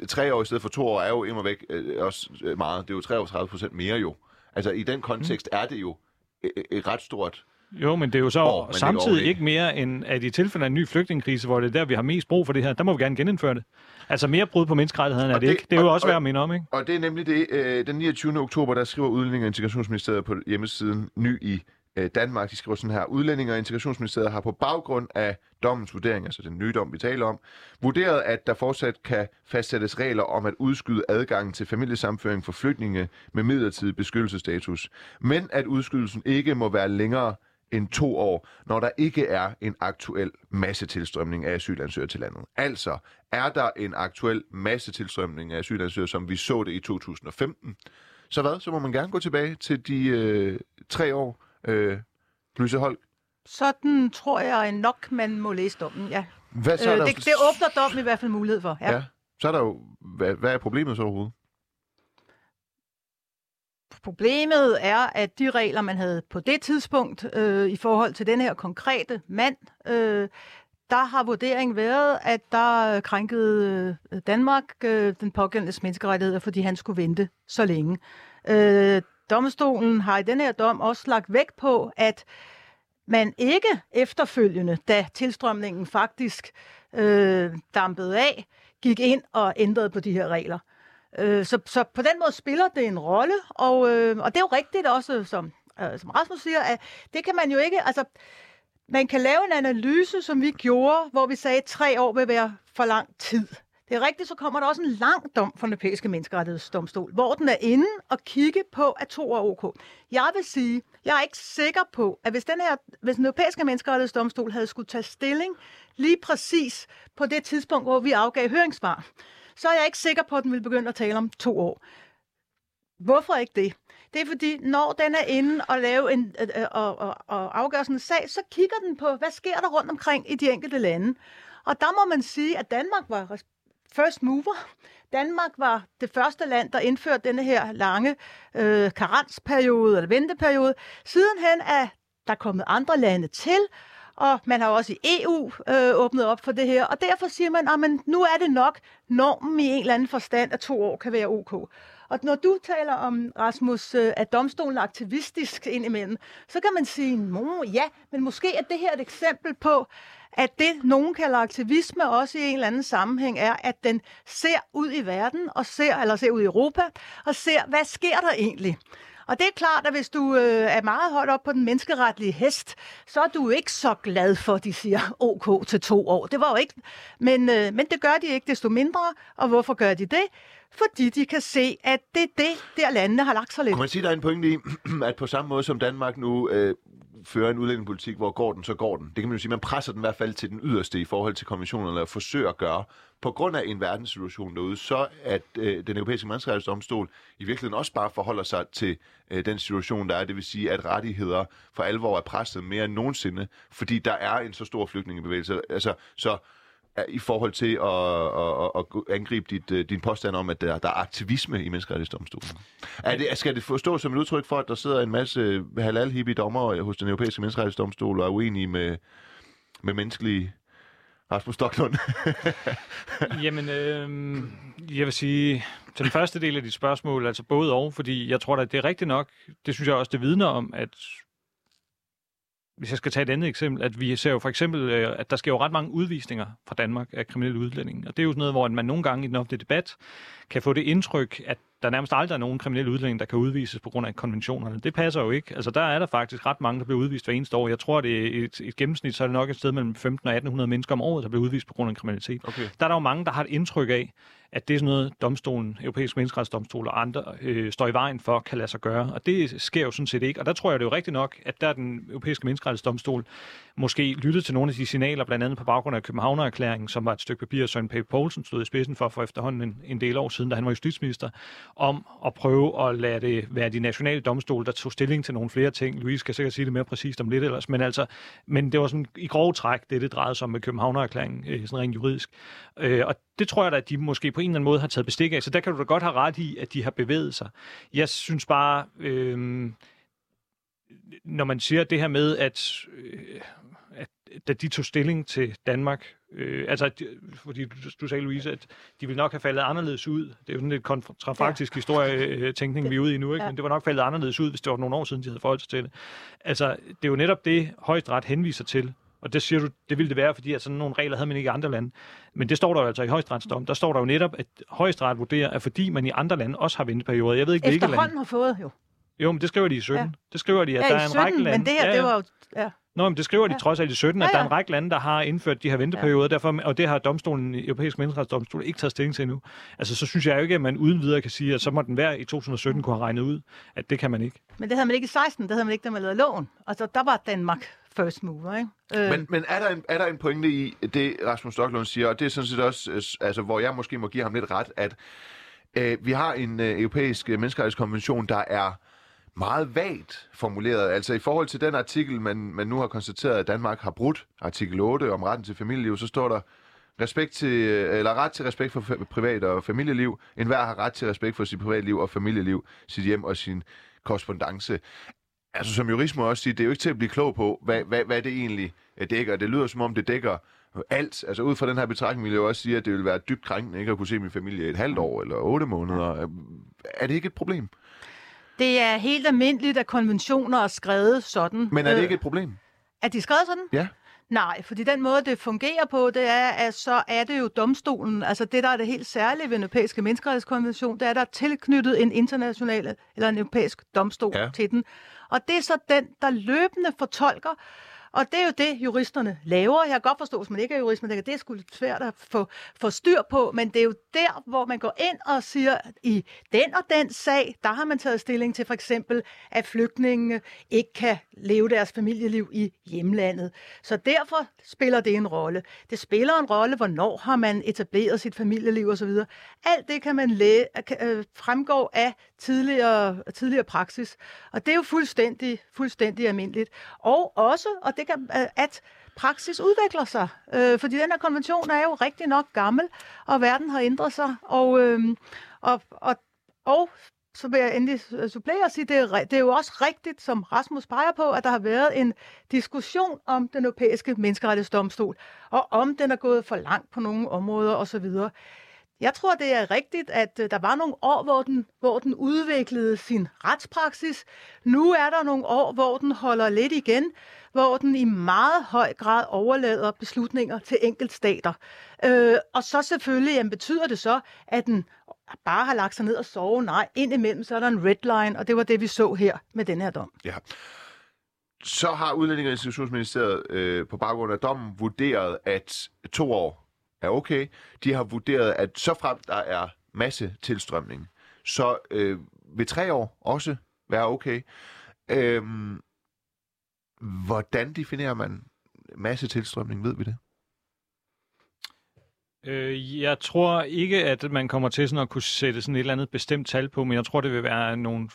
at tre år i stedet for to år er jo immer væk øh, også øh, meget. Det er jo 33 procent mere jo. Altså i den kontekst er det jo et, et ret stort Jo, men det er jo så År, samtidig ikke mere end, at i tilfælde af en ny flygtningekrise, hvor det er der, vi har mest brug for det her, der må vi gerne genindføre det. Altså mere brud på menneskerettighederne er det, det- ikke. Det er jo og- også og- værd at minde om, ikke? Og det er nemlig det, øh, den 29. oktober, der skriver Udlændinge- og Integrationsministeriet på hjemmesiden Ny i øh, Danmark. De skriver sådan her, Udlændinge- og Integrationsministeriet har på baggrund af dommens vurdering, altså den nye dom, vi taler om, vurderet, at der fortsat kan fastsættes regler om at udskyde adgangen til familiesamføring for flygtninge med midlertidig beskyttelsesstatus, men at udskydelsen ikke må være længere end to år, når der ikke er en aktuel massetilstrømning af asylansøgere til landet. Altså, er der en aktuel massetilstrømning af asylansøgere, som vi så det i 2015, så hvad? Så må man gerne gå tilbage til de øh, tre år, øh, Louise Holk. Sådan tror jeg nok, man må læse dommen, ja. Hvad så Øh, er der det, det åbner dommen i hvert fald mulighed for. Ja. Ja. Så er der jo, hvad, hvad er problemet så overhovedet? Problemet er, at de regler, man havde på det tidspunkt øh, i forhold til den her konkrete mand, øh, der har vurderingen været, at der krænkede øh, Danmark øh, den pågældendes menneskerettigheder, fordi han skulle vente så længe. Øh, domstolen har i den her dom også lagt vægt på, at man ikke efterfølgende, da tilstrømningen faktisk øh, dampede af, gik ind og ændrede på de her regler. Øh, så, så på den måde spiller det en rolle, og, øh, og det er jo rigtigt også, som, øh, som Rasmus siger, at det kan man jo ikke, altså man kan lave en analyse, som vi gjorde, hvor vi sagde, at tre år vil være for lang tid. Det er rigtigt, så kommer der også en lang dom fra den europæiske menneskerettighedsdomstol, hvor den er inde og kigge på, at to år OK. Jeg vil sige, jeg er ikke sikker på, at hvis den, her, hvis den europæiske menneskerettighedsdomstol havde skulle tage stilling lige præcis på det tidspunkt, hvor vi afgav høringssvar, så er jeg ikke sikker på, at den vil begynde at tale om to år. Hvorfor ikke det? Det er fordi, når den er inde og, lave en, øh, øh og, og, og afgør sådan en sag, så kigger den på, hvad sker der rundt omkring i de enkelte lande. Og der må man sige, at Danmark var first mover. Danmark var det første land, der indførte denne her lange øh, karensperiode eller venteperiode. Sidenhen er der kommet andre lande til, og man har også i EU øh, åbnet op for det her. Og derfor siger man, at nu er det nok normen i en eller anden forstand, at to år kan være ok. Og når du taler om, Rasmus, øh, at domstolen er aktivistisk indimellem, så kan man sige, ja, men måske er det her et eksempel på, at det, nogen kalder aktivisme, også i en eller anden sammenhæng, er, at den ser ud i verden, og ser, eller ser ud i Europa, og ser, hvad sker der egentlig? Og det er klart, at hvis du øh, er meget højt op på den menneskeretlige hest, så er du ikke så glad for, at de siger OK til to år. Det var jo ikke... Men, øh, men det gør de ikke desto mindre. Og hvorfor gør de det? Fordi de kan se, at det er det, der landene har lagt sig lidt. Kunne man sige, at der er en pointe i, at på samme måde som Danmark nu øh, fører en udlændingepolitik, hvor går den, så går den. Det kan man jo sige, man presser den i hvert fald til den yderste i forhold til konventionerne, eller forsøger at gøre. På grund af en verdenssituation derude, så at øh, den europæiske menneskerettighedsdomstol i virkeligheden også bare forholder sig til øh, den situation, der er. Det vil sige, at rettigheder for alvor er presset mere end nogensinde, fordi der er en så stor flygtningebevægelse. Altså, så i forhold til at, at, at angribe dit, øh, din påstand om, at der, der er aktivisme i menneskerettighedsdomstolen. Er det, skal det forstås som et udtryk for, at der sidder en masse halal dommer hos den europæiske menneskerettighedsdomstol og er uenige med, med menneskelige Rasmus Stocklund? Jamen, øh, jeg vil sige, til den første del af dit spørgsmål, altså både og, fordi jeg tror da, det er rigtigt nok, det synes jeg også, det vidner om, at hvis jeg skal tage et andet eksempel, at vi ser jo for eksempel, øh, at der sker jo ret mange udvisninger fra Danmark af kriminelle udlændinge. Og det er jo sådan noget, hvor man nogle gange i den offentlige debat kan få det indtryk, at der nærmest aldrig er nogen kriminelle udlændinge, der kan udvises på grund af konventionerne. Det passer jo ikke. Altså der er der faktisk ret mange, der bliver udvist hver eneste år. Jeg tror, det er et, et gennemsnit, så er det nok et sted mellem 15 og 1800 mennesker om året, der bliver udvist på grund af kriminalitet. Okay. Der er der jo mange, der har et indtryk af, at det er sådan noget, domstolen, europæisk menneskerettighedsdomstol og andre øh, står i vejen for, kan lade sig gøre. Og det sker jo sådan set ikke. Og der tror jeg det er jo rigtigt nok, at der er den europæiske menneskerettighedsdomstol måske lyttet til nogle af de signaler, blandt andet på baggrund af Københavner-erklæringen, som var et stykke papir, Søren Pape Poulsen stod i spidsen for for efterhånden en, en del år siden, da han var justitsminister, om at prøve at lade det være de nationale domstole, der tog stilling til nogle flere ting. Louise skal sikkert sige det mere præcist om lidt ellers, men altså, men det var sådan i grove træk, det det drejede sig om med Københavnererklæringen, øh, sådan rent juridisk. Øh, og det tror jeg da, at de måske på en eller anden måde har taget bestik af, så der kan du da godt have ret i, at de har bevæget sig. Jeg synes bare, øh, når man siger det her med, at, øh, at, da de tog stilling til Danmark, øh, altså, de, fordi du, du sagde, Louise, at de ville nok have faldet anderledes ud. Det er jo sådan lidt kontrafaktisk ja. historietænkning, vi er ude i nu, ikke? Ja. men det var nok faldet anderledes ud, hvis det var nogle år siden, de havde forholdt sig til det. Altså, det er jo netop det, højesteret henviser til, og det siger du, det ville det være, fordi at sådan nogle regler havde man ikke i andre lande. Men det står der jo altså i højesteretsdom. Der står der jo netop, at højesteret vurderer, at fordi man i andre lande også har venteperioder. Jeg ved ikke, hvilke lande. Har fået jo. Jo, men det skriver de i 17. Ja. Det skriver de, at ja, der er en 17, række lande. men det her, ja, det ja. var jo... Ja. Nå, men det skriver de Ja. trods alt i 17, at Ja, der er ja. en række lande, der har indført de her venteperioder, derfor, og det har domstolen, Europæisk Menneskerettighedsdomstol, ikke taget stilling til endnu. Altså, så synes jeg jo ikke, at man uden videre kan sige, at så må den være i 2017 kunne have regnet ud, at det kan man ikke. Men det havde man ikke i 16, det havde man ikke, da man lavede loven. Altså, der var Danmark first mover, ikke? Øh, Men, men er, der en, er der en pointe i det, Rasmus Stocklund siger, og det er sådan set også, øh, altså, hvor jeg måske må give ham lidt ret, at øh, vi har en øh, europæisk menneskerettighedskonvention, der er meget vagt formuleret. Altså i forhold til den artikel, man, man nu har konstateret, at Danmark har brudt, artikel 8 om retten til familieliv, så står der respekt til, eller ret til respekt for privat og familieliv. En hver har ret til respekt for sit privatliv og familieliv, sit hjem og sin korrespondence. Altså som jurist må jeg også sige, det er jo ikke til at blive klog på, hvad, hvad, hvad det egentlig øh, dækker. Det lyder som om, det dækker øh, alt. Altså ud fra den her betragtning vil jeg jo også sige, at det vil være dybt krænkende ikke at kunne se min familie i et halvt år eller otte måneder. Øh, er det ikke et problem? Det er helt almindeligt, at konventioner er skrevet sådan. Men er det Øh, ikke et problem? Er de skrevet sådan? Ja. Nej, fordi den måde, det fungerer på, det er, at så er det jo domstolen. Altså det, der er det helt særlige ved den europæiske menneskerettighedskonvention, det er, at der er tilknyttet en international eller en europæisk domstol Ja. ja. til den. Og det er så den, der løbende fortolker, og det er jo det, juristerne laver. Jeg kan godt forstå, hvis man ikke er jurist, men det er sgu lidt svært at få, få styr på, men det er jo der, hvor man går ind og siger, at i den og den sag, der har man taget stilling til for eksempel, at flygtningene ikke kan leve deres familieliv i hjemlandet. Så derfor spiller det en rolle. Det spiller en rolle, hvornår har man etableret sit familieliv osv. Alt det kan man læ- øh, fremgå af tidligere, tidligere praksis. Og det er jo fuldstændig, fuldstændig almindeligt. Og også, og det kan, at praksis udvikler sig. Øh, fordi den her konvention er jo rigtig nok gammel, og verden har ændret sig. Og, øh, og, og, og så vil jeg endelig supplere og sige, det er, det er jo også rigtigt, som Rasmus peger på, at der har været en diskussion om den europæiske menneskerettighedsdomstol, og om den er gået for langt på nogle områder osv. Jeg tror, det er rigtigt, at øh, der var nogle år, hvor den, hvor den udviklede sin retspraksis. Nu er der nogle år, hvor den holder lidt igen, hvor den i meget høj grad overlader beslutninger til enkeltstater. Øh, og så selvfølgelig jamen, betyder det så, at den bare har lagt sig ned og sove. Nej, indimellem så er der en red line, og det var det, vi så her med den her dom. Ja. Så har Udlændinge- og Institutionsministeriet øh, på baggrund af dommen vurderet, at to år er okay. De har vurderet, at så frem der er masse tilstrømning, så øh, vil tre år også være okay. Øhm, hvordan definerer man masse tilstrømning, ved vi det? Øh, jeg tror ikke, at man kommer til sådan at kunne sætte sådan et eller andet bestemt tal på, men jeg tror, det vil være nogle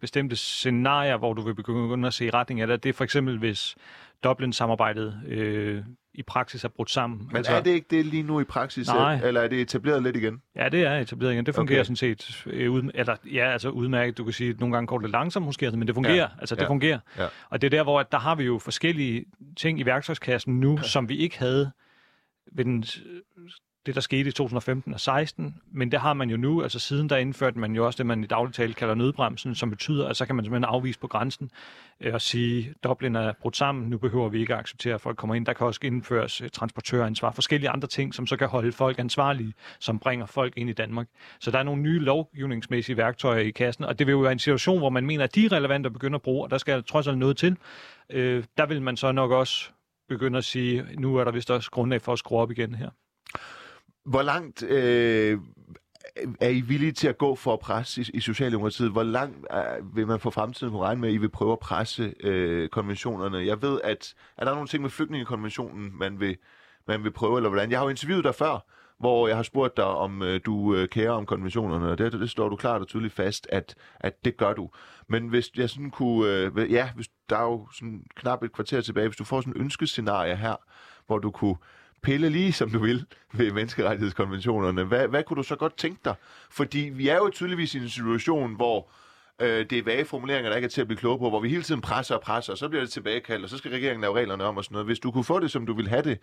bestemte scenarier, hvor du vil begynde at se retning af det. Det er for eksempel, hvis Dublin-samarbejdet øh, i praksis er brudt sammen. Men altså, er det ikke det lige nu i praksis, Nej. eller er det etableret lidt igen? Ja, det er etableret igen. Det fungerer Okay. sådan set øh, ud, eller, ja, altså udmærket. Du kan sige, at nogle gange går det langsomt måske, men det fungerer. Ja. Ja. Altså, det Ja. fungerer. Ja. Og det er der, hvor at der har vi jo forskellige ting i værktøjskassen nu, som vi ikke havde ved den, det, der skete i 2015 og 16, men det har man jo nu. Altså siden der indførte man jo også det, man i dagligt tale kalder nødbremsen, som betyder, at så kan man simpelthen afvise på grænsen øh, og sige, Dublin er brudt sammen, nu behøver vi ikke at acceptere, at folk kommer ind. Der kan også indføres øh, transportøransvar, forskellige andre ting, som så kan holde folk ansvarlige, som bringer folk ind i Danmark. Så der er nogle nye lovgivningsmæssige værktøjer i kassen, og det vil jo være en situation, hvor man mener, at de er relevante at begynde at bruge, og der skal trods alt noget til. Øh, der vil man så nok også begynde at sige, nu er der vist også grundlag for at skrue op igen her. Hvor langt øh, er I villige til at gå for at presse i, i Socialdemokratiet? Hvor langt øh, vil man for fremtiden kunne regne med, at I vil prøve at presse øh, konventionerne? Jeg ved, at er der nogle ting med flygtningekonventionen, man vil, man vil prøve, eller hvordan? Jeg har jo interviewet dig før, hvor jeg har spurgt dig, om øh, du øh, kærer om konventionerne, og det, det står du klart og tydeligt fast, at, at det gør du. Men hvis jeg sådan kunne, øh, ja, hvis der er jo sådan knap et kvarter tilbage, hvis du får sådan et ønskescenarie her, hvor du kunne pille lige som du vil ved menneskerettighedskonventionerne, hvad, hvad kunne du så godt tænke dig? Fordi vi er jo tydeligvis i en situation, hvor Øh, det er vage formuleringer, der ikke er til at blive klog på, hvor vi hele tiden presser og presser, og så bliver det tilbagekaldt, og så skal regeringen lave reglerne om og sådan noget. Hvis du kunne få det, som du vil have det,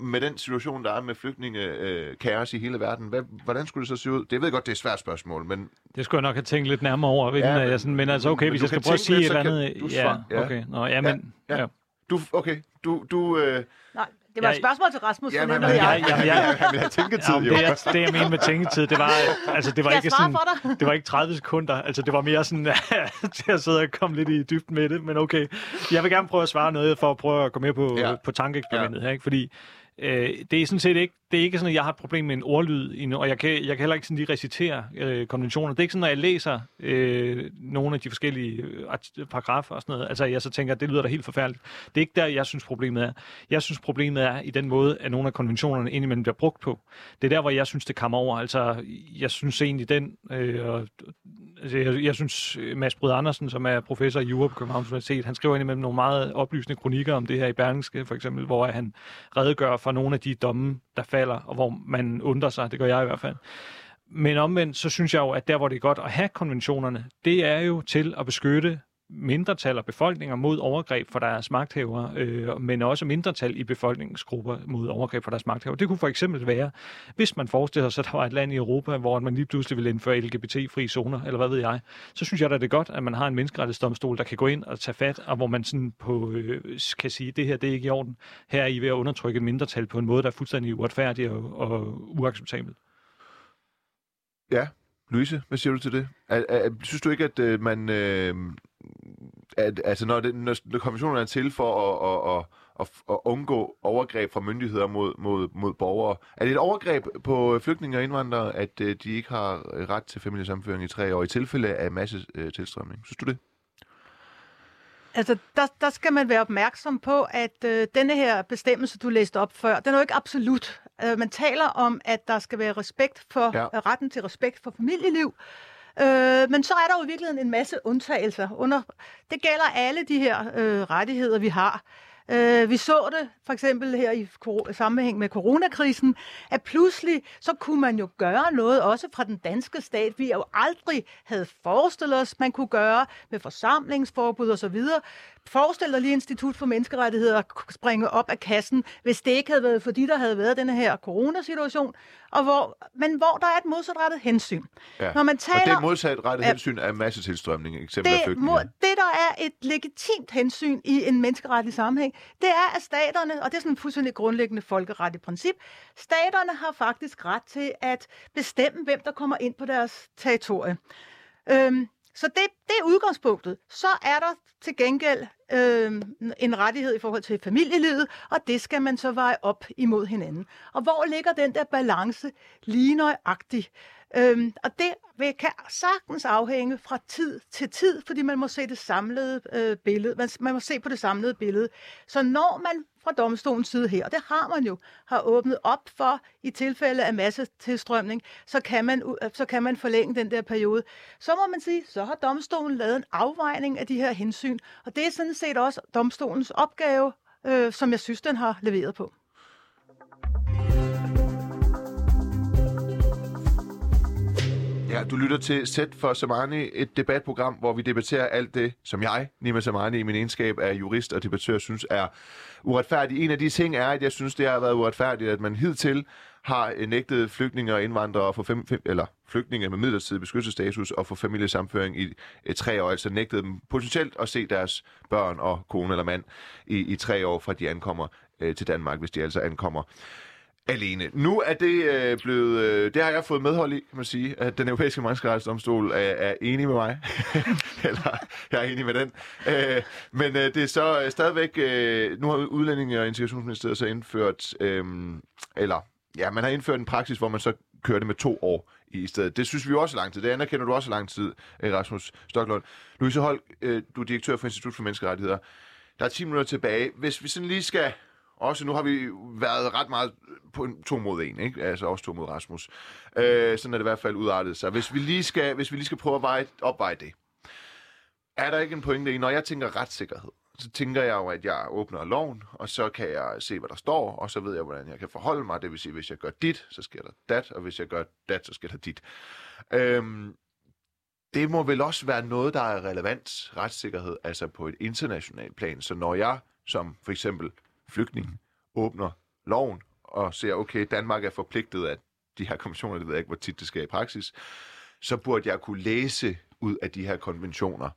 med den situation, der er med flygtninge øh, kaos i hele verden, hvad, hvordan skulle det så se ud? Det ved jeg godt, det er et svært spørgsmål, men... Det skulle jeg nok have tænkt lidt nærmere over, inden Ja, ja, jeg sådan, men altså okay, men hvis jeg skal prøve at sige lidt, et eller så andet... kan du Ja, svare. Ja. okay. Nå, ja, men... Ja. Ja. Du, okay, du, du, øh, Nej, det var et Jeg- spørgsmål til Rasmus, ja, ja, men, jeg. ja, ja, ja. han vil have tænketid, Ja, jo. det, jeg, det, jeg mener med tænketid, det var, altså, det var jeg ikke sådan, det var ikke 30 sekunder. Altså, det var mere sådan, til at sidde og komme lidt i dybden med det, men okay. Jeg vil gerne prøve at svare noget, for at prøve at gå med på, Ja. ja. på tankeeksperimentet her, ikke? Fordi øh, det er sådan set ikke, det er ikke sådan, at jeg har et problem med en ordlyd, i og jeg kan, jeg kan heller ikke sådan lige recitere øh, konventioner. Det er ikke sådan, når jeg læser øh, nogle af de forskellige øh, paragrafer og sådan noget, altså jeg så tænker, at det lyder da helt forfærdeligt. Det er ikke der, jeg synes, problemet er. Jeg synes, problemet er i den måde, at nogle af konventionerne indimellem bliver brugt på. Det er der, hvor jeg synes, det kommer over. Altså, jeg synes egentlig den, øh, og, altså, jeg, jeg synes, øh, Mads Bryd Andersen, som er professor i jura på Københavns Universitet, han skriver indimellem nogle meget oplysende kronikker om det her i Berlingske, for eksempel, hvor han redegør for nogle af de domme, der falder, og hvor man undrer sig, det gør jeg i hvert fald. Men omvendt, så synes jeg jo, at der, hvor det er godt at have konventionerne, det er jo til at beskytte mindretal og befolkninger mod overgreb fra deres magthavere, øh, men også mindretal i befolkningsgrupper mod overgreb fra deres magthavere. Det kunne for eksempel være, hvis man forestiller sig, at der var et land i Europa, hvor man lige pludselig ville indføre LGBT-fri zoner, eller hvad ved jeg, så synes jeg da, det er godt, at man har en menneskerettighedsdomstol, der kan gå ind og tage fat, og hvor man sådan på, øh, kan sige, det her det er ikke i orden. Her er I ved at undertrykke et mindretal på en måde, der er fuldstændig uretfærdig og, og uacceptabel. Ja, Louise, hvad siger du til det? Er, er, synes du ikke, at øh, man... Øh, at, altså, når, det, når, konventionen er til for at, at, at, at, at undgå overgreb fra myndigheder mod, mod, mod borgere, er det et overgreb på flygtninge og indvandrere, at øh, de ikke har ret til familiesamføring i tre år i tilfælde af masse øh, tilstrømning? Synes du det? Altså, der, der skal man være opmærksom på, at øh, denne her bestemmelse, du læste op før, den er jo ikke absolut. Øh, man taler om, at der skal være respekt for Ja. ja. retten til respekt for familieliv. Øh, men så er der jo i virkeligheden en masse undtagelser. Under, det gælder alle de her øh, rettigheder, vi har. Øh, vi så det for eksempel her i kor- sammenhæng med coronakrisen, at pludselig så kunne man jo gøre noget også fra den danske stat, vi jo aldrig havde forestillet os, man kunne gøre med forsamlingsforbud og så videre. Forestil dig lige Institut for Menneskerettigheder at springe op af kassen, hvis det ikke havde været fordi, der havde været den her coronasituation, og hvor, men hvor der er et modsatrettet hensyn. Ja. Når man Og taler, det er modsat rettet Ja. hensyn af massetilstrømning, eksempel det, må, det, der er et legitimt hensyn i en menneskeretlig sammenhæng, det er, at staterne, og det er sådan et fuldstændig grundlæggende folkeretligt princip, staterne har faktisk ret til at bestemme, hvem der kommer ind på deres territorie. Øhm, så det, det er udgangspunktet. Så er der til gengæld øhm, en rettighed i forhold til familielivet, og det skal man så veje op imod hinanden. Og hvor ligger den der balance lige nøjagtigt? Øhm, og det vil, kan sagtens afhænge fra tid til tid, fordi man må se det samlede øh, billede. Man, man må se på det samlede billede. Så når man fra domstolens side her, og det har man jo, har åbnet op for i tilfælde af massetilstrømning, så kan man, øh, så kan man forlænge den der periode. Så må man sige, så har domstolen lavet en afvejning af de her hensyn, og det er sådan set også domstolens opgave, øh, som jeg synes, den har leveret på. Ja, du lytter til Sæt for Samani, et debatprogram, hvor vi debatterer alt det, som jeg, Nima Samani, i min egenskab af jurist og debattør, synes er uretfærdigt. En af de ting er, at jeg synes, det har været uretfærdigt, at man hidtil har øh, nægtet flygtninge og indvandrere for fem, fem, eller flygtninge med midlertidig beskyttelsesstatus og for familiesamføring i øh, tre år, altså nægtet dem potentielt at se deres børn og kone eller mand i, i tre år, fra de ankommer øh, til Danmark, hvis de altså ankommer alene. Nu er det øh, blevet, øh, det har jeg fået medhold i, kan man sige, at den europæiske menneskerettighedsdomstol er, er enig med mig. Eller, jeg er enig med den. Øh, men øh, det er så øh, stadigvæk, øh, nu har Udlændinge- og Integrationsministeriet så indført, øh, eller ja, man har indført en praksis, hvor man så kører det med to år i stedet. Det synes vi jo også er lang tid. Det anerkender du også lang tid, øh, Rasmus Stoklund. Louise Holk, øh, du er direktør for Institut for Menneskerettigheder. Der er 10 minutter tilbage. Hvis vi sådan lige skal også nu har vi været ret meget på en to mod en, ikke? Altså også to mod Rasmus. Øh, sådan er det i hvert fald udartet sig. Hvis vi lige skal, hvis vi lige skal prøve at veje, opveje det, er der ikke en pointe i, når jeg tænker retssikkerhed, så tænker jeg jo, at jeg åbner loven, og så kan jeg se, hvad der står, og så ved jeg, hvordan jeg kan forholde mig. Det vil sige, hvis jeg gør dit, så sker der dat, og hvis jeg gør dat, så sker der dit. Øhm, det må vel også være noget, der er relevant retssikkerhed, altså på et internationalt plan. Så når jeg som for eksempel flygtning åbner loven og ser, okay, Danmark er forpligtet af de her konventioner, det ved jeg ikke, hvor tit det sker i praksis, så burde jeg kunne læse ud af de her konventioner,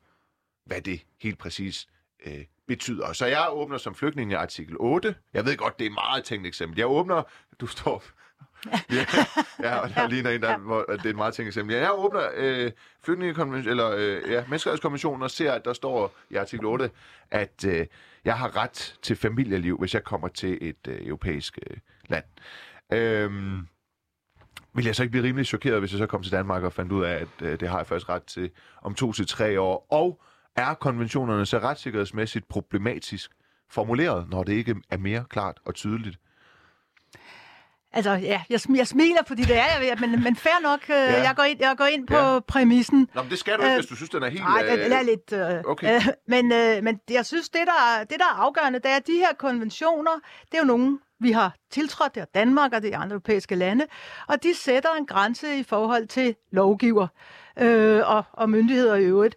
hvad det helt præcis øh, betyder. Så jeg åbner som flygtning i artikel 8. Jeg ved godt, det er meget tænkt eksempel. Jeg åbner, du står ja, ja, og der ligner en, der, hvor, det er et meget tænkt eksempel. Ja, jeg åbner øh, flygtningekonvention, eller øh, ja, menneskerettighedskonventionen og ser, at der står i artikel 8, at øh, jeg har ret til familieliv, hvis jeg kommer til et øh, europæisk øh, land. Øhm, vil jeg så ikke blive rimelig chokeret, hvis jeg så kom til Danmark og fandt ud af, at øh, det har jeg først ret til om to til tre år. Og er konventionerne så retssikkerhedsmæssigt problematisk formuleret, når det ikke er mere klart og tydeligt? Altså, ja, jeg, jeg smiler, fordi det er jeg, men, men fair nok, øh, ja. jeg, går ind, jeg går ind på ja. præmissen. Nå, men det skal du ikke, øh, hvis du synes, den er helt... Nej, den er lidt... Øh, okay. Øh, men, øh, men jeg synes, det der, det, der er afgørende, det er, at de her konventioner, det er jo nogen, vi har tiltrådt, det er Danmark og de andre europæiske lande, og de sætter en grænse i forhold til lovgiver øh, og, og myndigheder i øvrigt.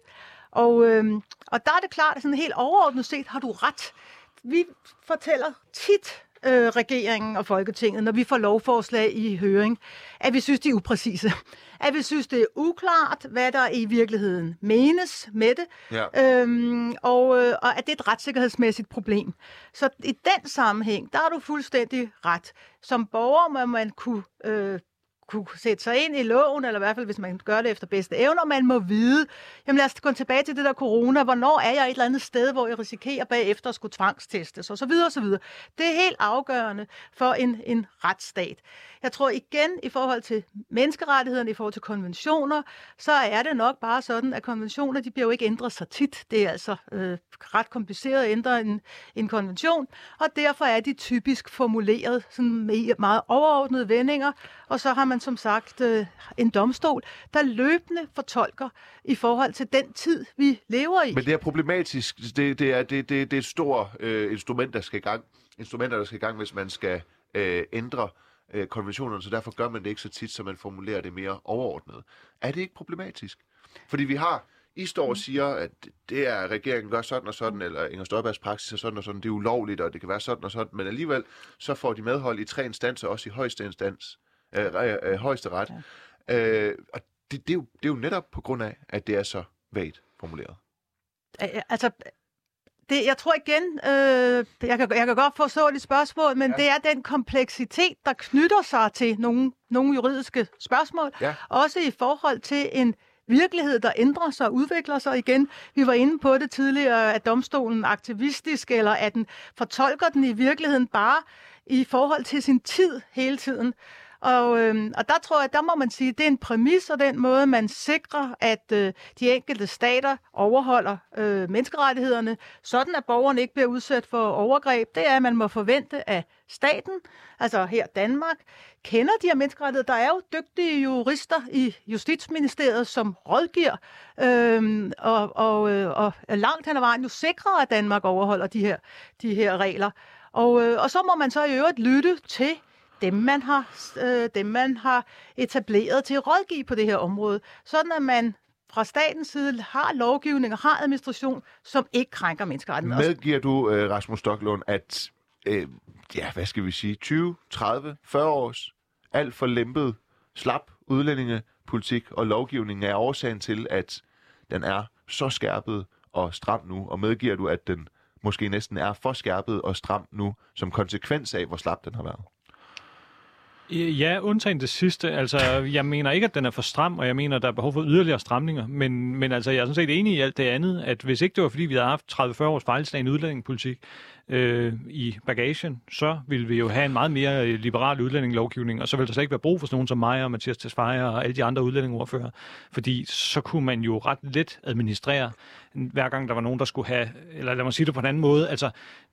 Og, øh, og der er det klart, at sådan helt overordnet set har du ret. Vi fortæller tit øh, regeringen og Folketinget, når vi får lovforslag i høring, at vi synes, de er upræcise. At vi synes, det er uklart, hvad der i virkeligheden menes med det, ja. øhm, og, øh, og at det er et retssikkerhedsmæssigt problem. Så i den sammenhæng, der har du fuldstændig ret. Som borger må man kunne øh, kunne sætte sig ind i loven, eller i hvert fald, hvis man gør det efter bedste evner, man må vide, jamen lad os gå tilbage til det der corona, hvornår er jeg et eller andet sted, hvor jeg risikerer bagefter at skulle tvangstestes, og så videre, og så videre. Det er helt afgørende for en, en retsstat. Jeg tror igen, i forhold til menneskerettighederne, i forhold til konventioner, så er det nok bare sådan, at konventioner, de bliver jo ikke ændret så tit. Det er altså øh, ret kompliceret at ændre en, en konvention, og derfor er de typisk formuleret sådan med meget overordnede vendinger, og så har man som sagt øh, en domstol, der løbende fortolker i forhold til den tid, vi lever i. Men det er problematisk. Det, det, er, det, det, det er et stort øh, instrument, der skal i gang. Instrumenter, der skal i gang, hvis man skal øh, ændre øh, konventionerne, så derfor gør man det ikke så tit, så man formulerer det mere overordnet. Er det ikke problematisk? Fordi vi har, I står og siger, at det er, at regeringen gør sådan og sådan, eller Inger Støjbergs praksis er sådan og sådan, det er ulovligt, og det kan være sådan og sådan, men alligevel så får de medhold i tre instanser, også i højeste instans øh, øh, højeste ret. Ja. Øh, og det, det, er jo, det er jo netop på grund af, at det er så vagt formuleret. Altså, det, jeg tror igen, øh, jeg, kan, jeg kan godt forstå dit spørgsmål, men ja. det er den kompleksitet, der knytter sig til nogle, nogle juridiske spørgsmål, ja. også i forhold til en virkelighed, der ændrer sig og udvikler sig igen. Vi var inde på det tidligere, at domstolen aktivistisk, eller at den fortolker den i virkeligheden bare i forhold til sin tid hele tiden. Og, øh, og der tror jeg, der må man sige, at det er en præmis, og den måde, man sikrer, at øh, de enkelte stater overholder øh, menneskerettighederne, sådan at borgerne ikke bliver udsat for overgreb, det er, at man må forvente af staten, altså her Danmark, kender de her menneskerettigheder. Der er jo dygtige jurister i Justitsministeriet, som rådgiver, øh, og, og, øh, og langt hen ad vejen jo sikrer, at Danmark overholder de her, de her regler. Og, øh, og så må man så i øvrigt lytte til dem, man har, øh, dem, man har etableret til at rådgive på det her område, sådan at man fra statens side har lovgivning og har administration, som ikke krænker menneskerettigheder. Medgiver du, øh, Rasmus Stocklund, at øh, ja, hvad skal vi sige, 20, 30, 40 års alt for lempet, slap udlændingepolitik og lovgivning er årsagen til, at den er så skærpet og stram nu, og medgiver du, at den måske næsten er for skærpet og stram nu, som konsekvens af, hvor slap den har været? Øh, ja, undtagen det sidste. Altså, jeg mener ikke, at den er for stram, og jeg mener, at der er behov for yderligere stramninger. Men, men altså, jeg er sådan set enig i alt det andet, at hvis ikke det var, fordi vi havde haft 30-40 års fejlslagende udlændingepolitik øh, i bagagen, så ville vi jo have en meget mere øh, liberal udlændingelovgivning, og så ville der slet ikke være brug for sådan nogen som mig og Mathias Tesfaye og alle de andre udlændingeordfører, fordi så kunne man jo ret let administrere hver gang der var nogen, der skulle have, eller lad mig sige det på en anden måde, altså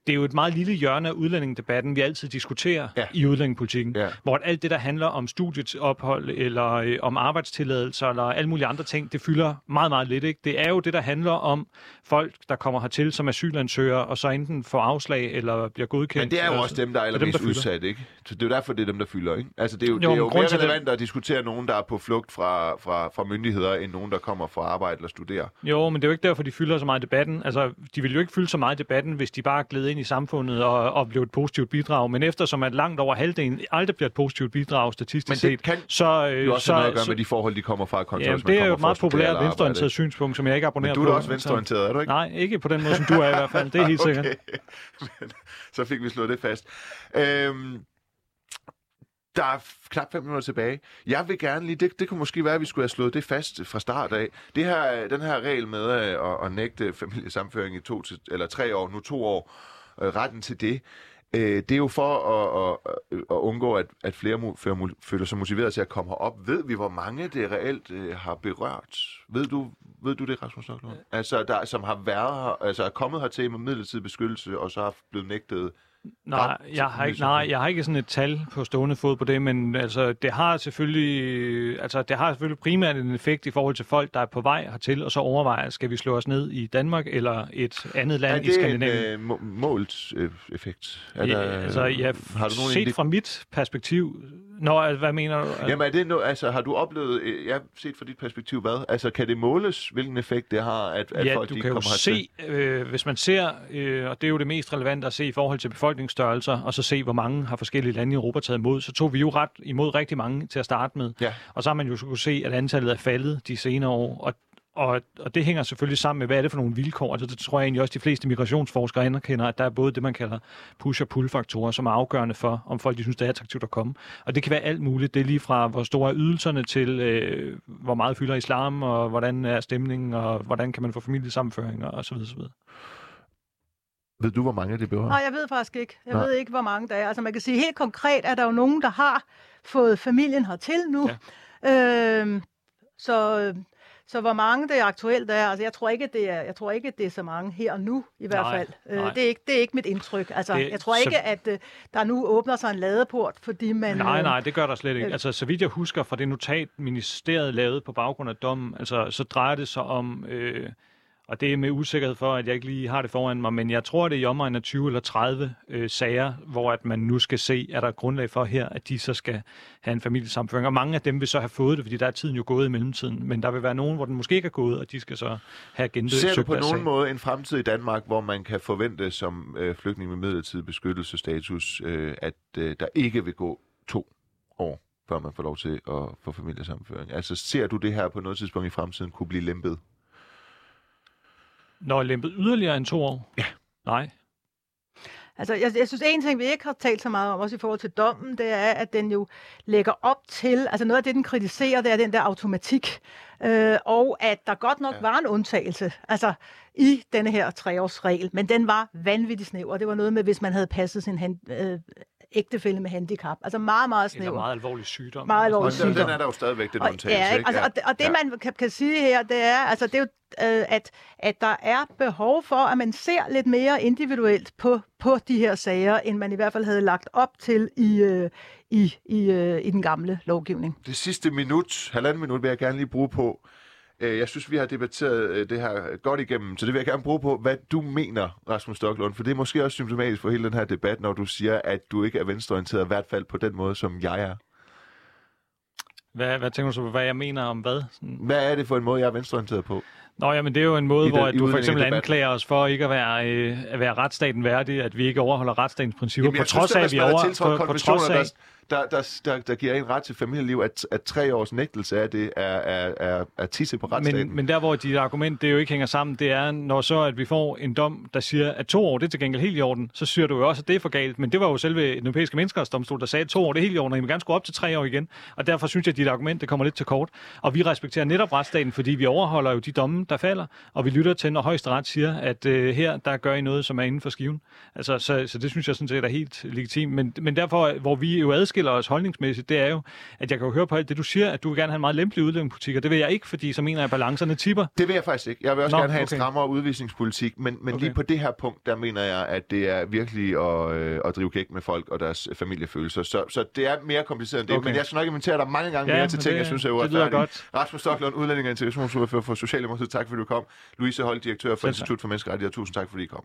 det er jo et meget lille hjørne af udlændingedebatten, vi altid diskuterer Ja. i udlændingepolitikken, Ja. hvor alt det, der handler om studietophold, eller øh, om arbejdstilladelser, eller alle mulige andre ting, det fylder meget, meget lidt. Ikke? Det er jo det, der handler om folk, der kommer hertil som asylansøgere, og så enten får afslag, eller bliver godkendt. Men det er jo eller- også dem, der er dem, allermest der fylder. udsat, ikke? Så det er jo derfor, det er dem, der fylder, ikke? Altså, det er jo, Jo, det er jo mere til det- relevant at diskutere nogen, der er på flugt fra, fra, fra myndigheder, end nogen, der kommer fra arbejde eller studerer. Jo, men det er jo ikke derfor, de fylder så meget i debatten. Altså, de ville jo ikke fylde så meget i debatten, hvis de bare gled ind i samfundet og, og blev et positivt bidrag. Men eftersom at langt over halvdelen aldrig bliver et positivt bidrag statistisk Men det set, kan så... Øh, jo også så, noget at gøre så, med de forhold, de kommer fra, kontra ja, det er jo et meget populært venstreorienteret synspunkt, som jeg ikke abonnerer Men på. du er da også Så- venstreorienteret, er du ikke? Nej, ikke på den måde, som du er i hvert fald. Det er helt sikkert. Okay. Men, så fik vi slået det fast. Øhm, der er knap fem minutter tilbage. Jeg vil gerne lige, det, det kunne måske være, at vi skulle have slået det fast fra start af. Det her, den her regel med øh, at, at nægte familiesamføring i to til, eller tre år, nu to år, øh, retten til det, øh, det er jo for at, at, at undgå, at, at flere føler, sig motiveret til at komme herop. Ved vi, hvor mange det reelt øh, har berørt? Ved du, ved du det, Rasmus Stocklund? Altså, der, som har været her, altså er kommet hertil med midlertidig beskyttelse, og så har blevet nægtet Nej, jeg har ikke, nej, jeg har ikke sådan et tal på stående fod på det, men altså, det har selvfølgelig, altså, det har selvfølgelig primært en effekt i forhold til folk, der er på vej hertil, og så overvejer, skal vi slå os ned i Danmark eller et andet Er land i det en Skandinavien? øh, må- målt øh, effekt? Er Ja, der, altså, ja, har du nogen set fra mit perspektiv... Nå, hvad mener du? Jamen, er det no, altså, har du oplevet, øh, ja, set fra dit perspektiv, hvad? Altså, kan det måles, hvilken effekt det har, at, at ja, folk du de kan jo kommer hertil? se, øh, hvis man ser, øh, og det er jo det mest relevante at se i forhold til befolkningsstørrelser, og så se, hvor mange har forskellige lande i Europa taget imod, så tog vi jo ret imod rigtig mange til at starte med. Ja. Og så har man jo kunne se, at antallet er faldet de senere år, og og, og det hænger selvfølgelig sammen med, hvad er det for nogle vilkår? Altså, det tror jeg egentlig også, de fleste migrationsforskere anerkender, at der er både det, man kalder push- og pull-faktorer, som er afgørende for, om folk de synes, det er attraktivt at komme. Og det kan være alt muligt. Det er lige fra, hvor store er ydelserne til, øh, hvor meget fylder islam, og hvordan er stemningen, og hvordan kan man få familiesammenføring, og så videre, så videre. Ved du, hvor mange det berører? Nej, jeg ved faktisk ikke. Jeg Nej. ved ikke, hvor mange der er. Altså man kan sige helt konkret, at der jo nogen, der har fået familien hertil nu. Ja. Øhm, så, så hvor mange det aktuelt er, altså jeg tror ikke, det er, jeg tror ikke, det er så mange her og nu i hvert Nej, fald. Øh, nej. det, er ikke, det er ikke mit indtryk. Altså, Det- jeg tror så- ikke, at øh, der nu åbner sig en ladeport, fordi man... Nej, øh, nej, det gør der slet ikke. Altså, så vidt jeg husker fra det notat, ministeriet lavede på baggrund af dommen, altså, så drejer det sig om, øh, og det er med usikkerhed for, at jeg ikke lige har det foran mig, men jeg tror, det er i omegnen af 20 eller 30 øh, sager, hvor at man nu skal se, er der grundlag for her, at de så skal have en familiesammenføring. Og mange af dem vil så have fået det, fordi der er tiden jo gået i mellemtiden. Men der vil være nogen, hvor den måske ikke er gået, og de skal så have genbesøgt Ser du på nogen sag. måde en fremtid i Danmark, hvor man kan forvente som øh, flygtning med midlertidig beskyttelsesstatus, øh, at øh, der ikke vil gå to år, før man får lov til at få familiesammenføring? Altså ser du det her på noget tidspunkt i fremtiden kunne blive lempet? Når lempet yderligere end to år? Ja. Nej. Altså, jeg, jeg synes, en ting, vi ikke har talt så meget om, også i forhold til dommen, det er, at den jo lægger op til, altså noget af det, den kritiserer, det er den der automatik, øh, og at der godt nok ja. var en undtagelse, altså i denne her treårsregel, men den var vanvittigt snæver. Det var noget med, hvis man havde passet sin hand, øh, ægtefælde med handicap. Altså meget, meget Eller snæver. meget alvorlig sygdom. Meget alvorlig sygdom. den er der jo stadigvæk, den undtagelse, ja, ikke? Altså, og det, og det Ja. man kan, kan sige her, det er, altså, det er jo, øh, at, at der er behov for, at man ser lidt mere individuelt på, på de her sager, end man i hvert fald havde lagt op til i, øh, i, i, øh, i den gamle lovgivning. Det sidste minut, halvanden minut, vil jeg gerne lige bruge på. Øh, Jeg synes, vi har debatteret øh, det her godt igennem, så det vil jeg gerne bruge på, hvad du mener, Rasmus Stocklund, for det er måske også symptomatisk for hele den her debat, når du siger, at du ikke er venstreorienteret, i hvert fald på den måde, som jeg er. Hvad, hvad tænker du så på, hvad jeg mener om hvad? Sådan, Hvad er det for en måde, jeg er venstreorienteret på? Nå, jamen det er jo en måde, I hvor at du for eksempel anklager os for ikke at være, øh, at være retsstaten værdig, at vi ikke overholder retsstatens principper, Jamen, på trods synes, af, at vi over, på, på trods af, der, der, der, der giver en ret til familieliv, at, at tre års nægtelse af det er, er, er, er tisse på retsstaten. men, men der, hvor dit argument det jo ikke hænger sammen, det er, når så at vi får en dom, der siger, at to år, det er til gengæld helt i orden, så siger du jo også, at det er for galt. Men det var jo selve den europæiske menneskerettighedsdomstol, der sagde, at to år, det er helt i orden, og I må gerne skrue op til tre år igen. Og derfor synes jeg, at dit argument, det kommer lidt til kort. Og vi respekterer netop retsstaten, fordi vi overholder jo de domme, der falder, og vi lytter til, når højesteret siger, at øh, her, der gør I noget, som er inden for skiven. Altså, så, så det synes jeg sådan set er helt legitimt. Men, men derfor, hvor vi jo adskiller os holdningsmæssigt, det er jo, at jeg kan jo høre på alt det, du siger, at du vil gerne have en meget lempelig udlændingepolitik, og det vil jeg ikke, fordi så mener jeg, at balancerne tipper. Det vil jeg faktisk ikke. Jeg vil også Nå, gerne have okay. en strammere udvisningspolitik, men, men Okay. lige på det her punkt, der mener jeg, at det er virkelig at, øh, at drive gæk med folk og deres familiefølelser. Så, så det er mere kompliceret end det, Okay. men jeg skal nok invitere dig mange gange Ja, mere til ting, det- jeg synes er godt. Rasmus Stocklund, udlænding og integrationsordfører for Socialdemokratiet. Tak fordi du kom. Louise Holt, direktør for. Institut for Menneskerettigheder. Tusind tak fordi I kom.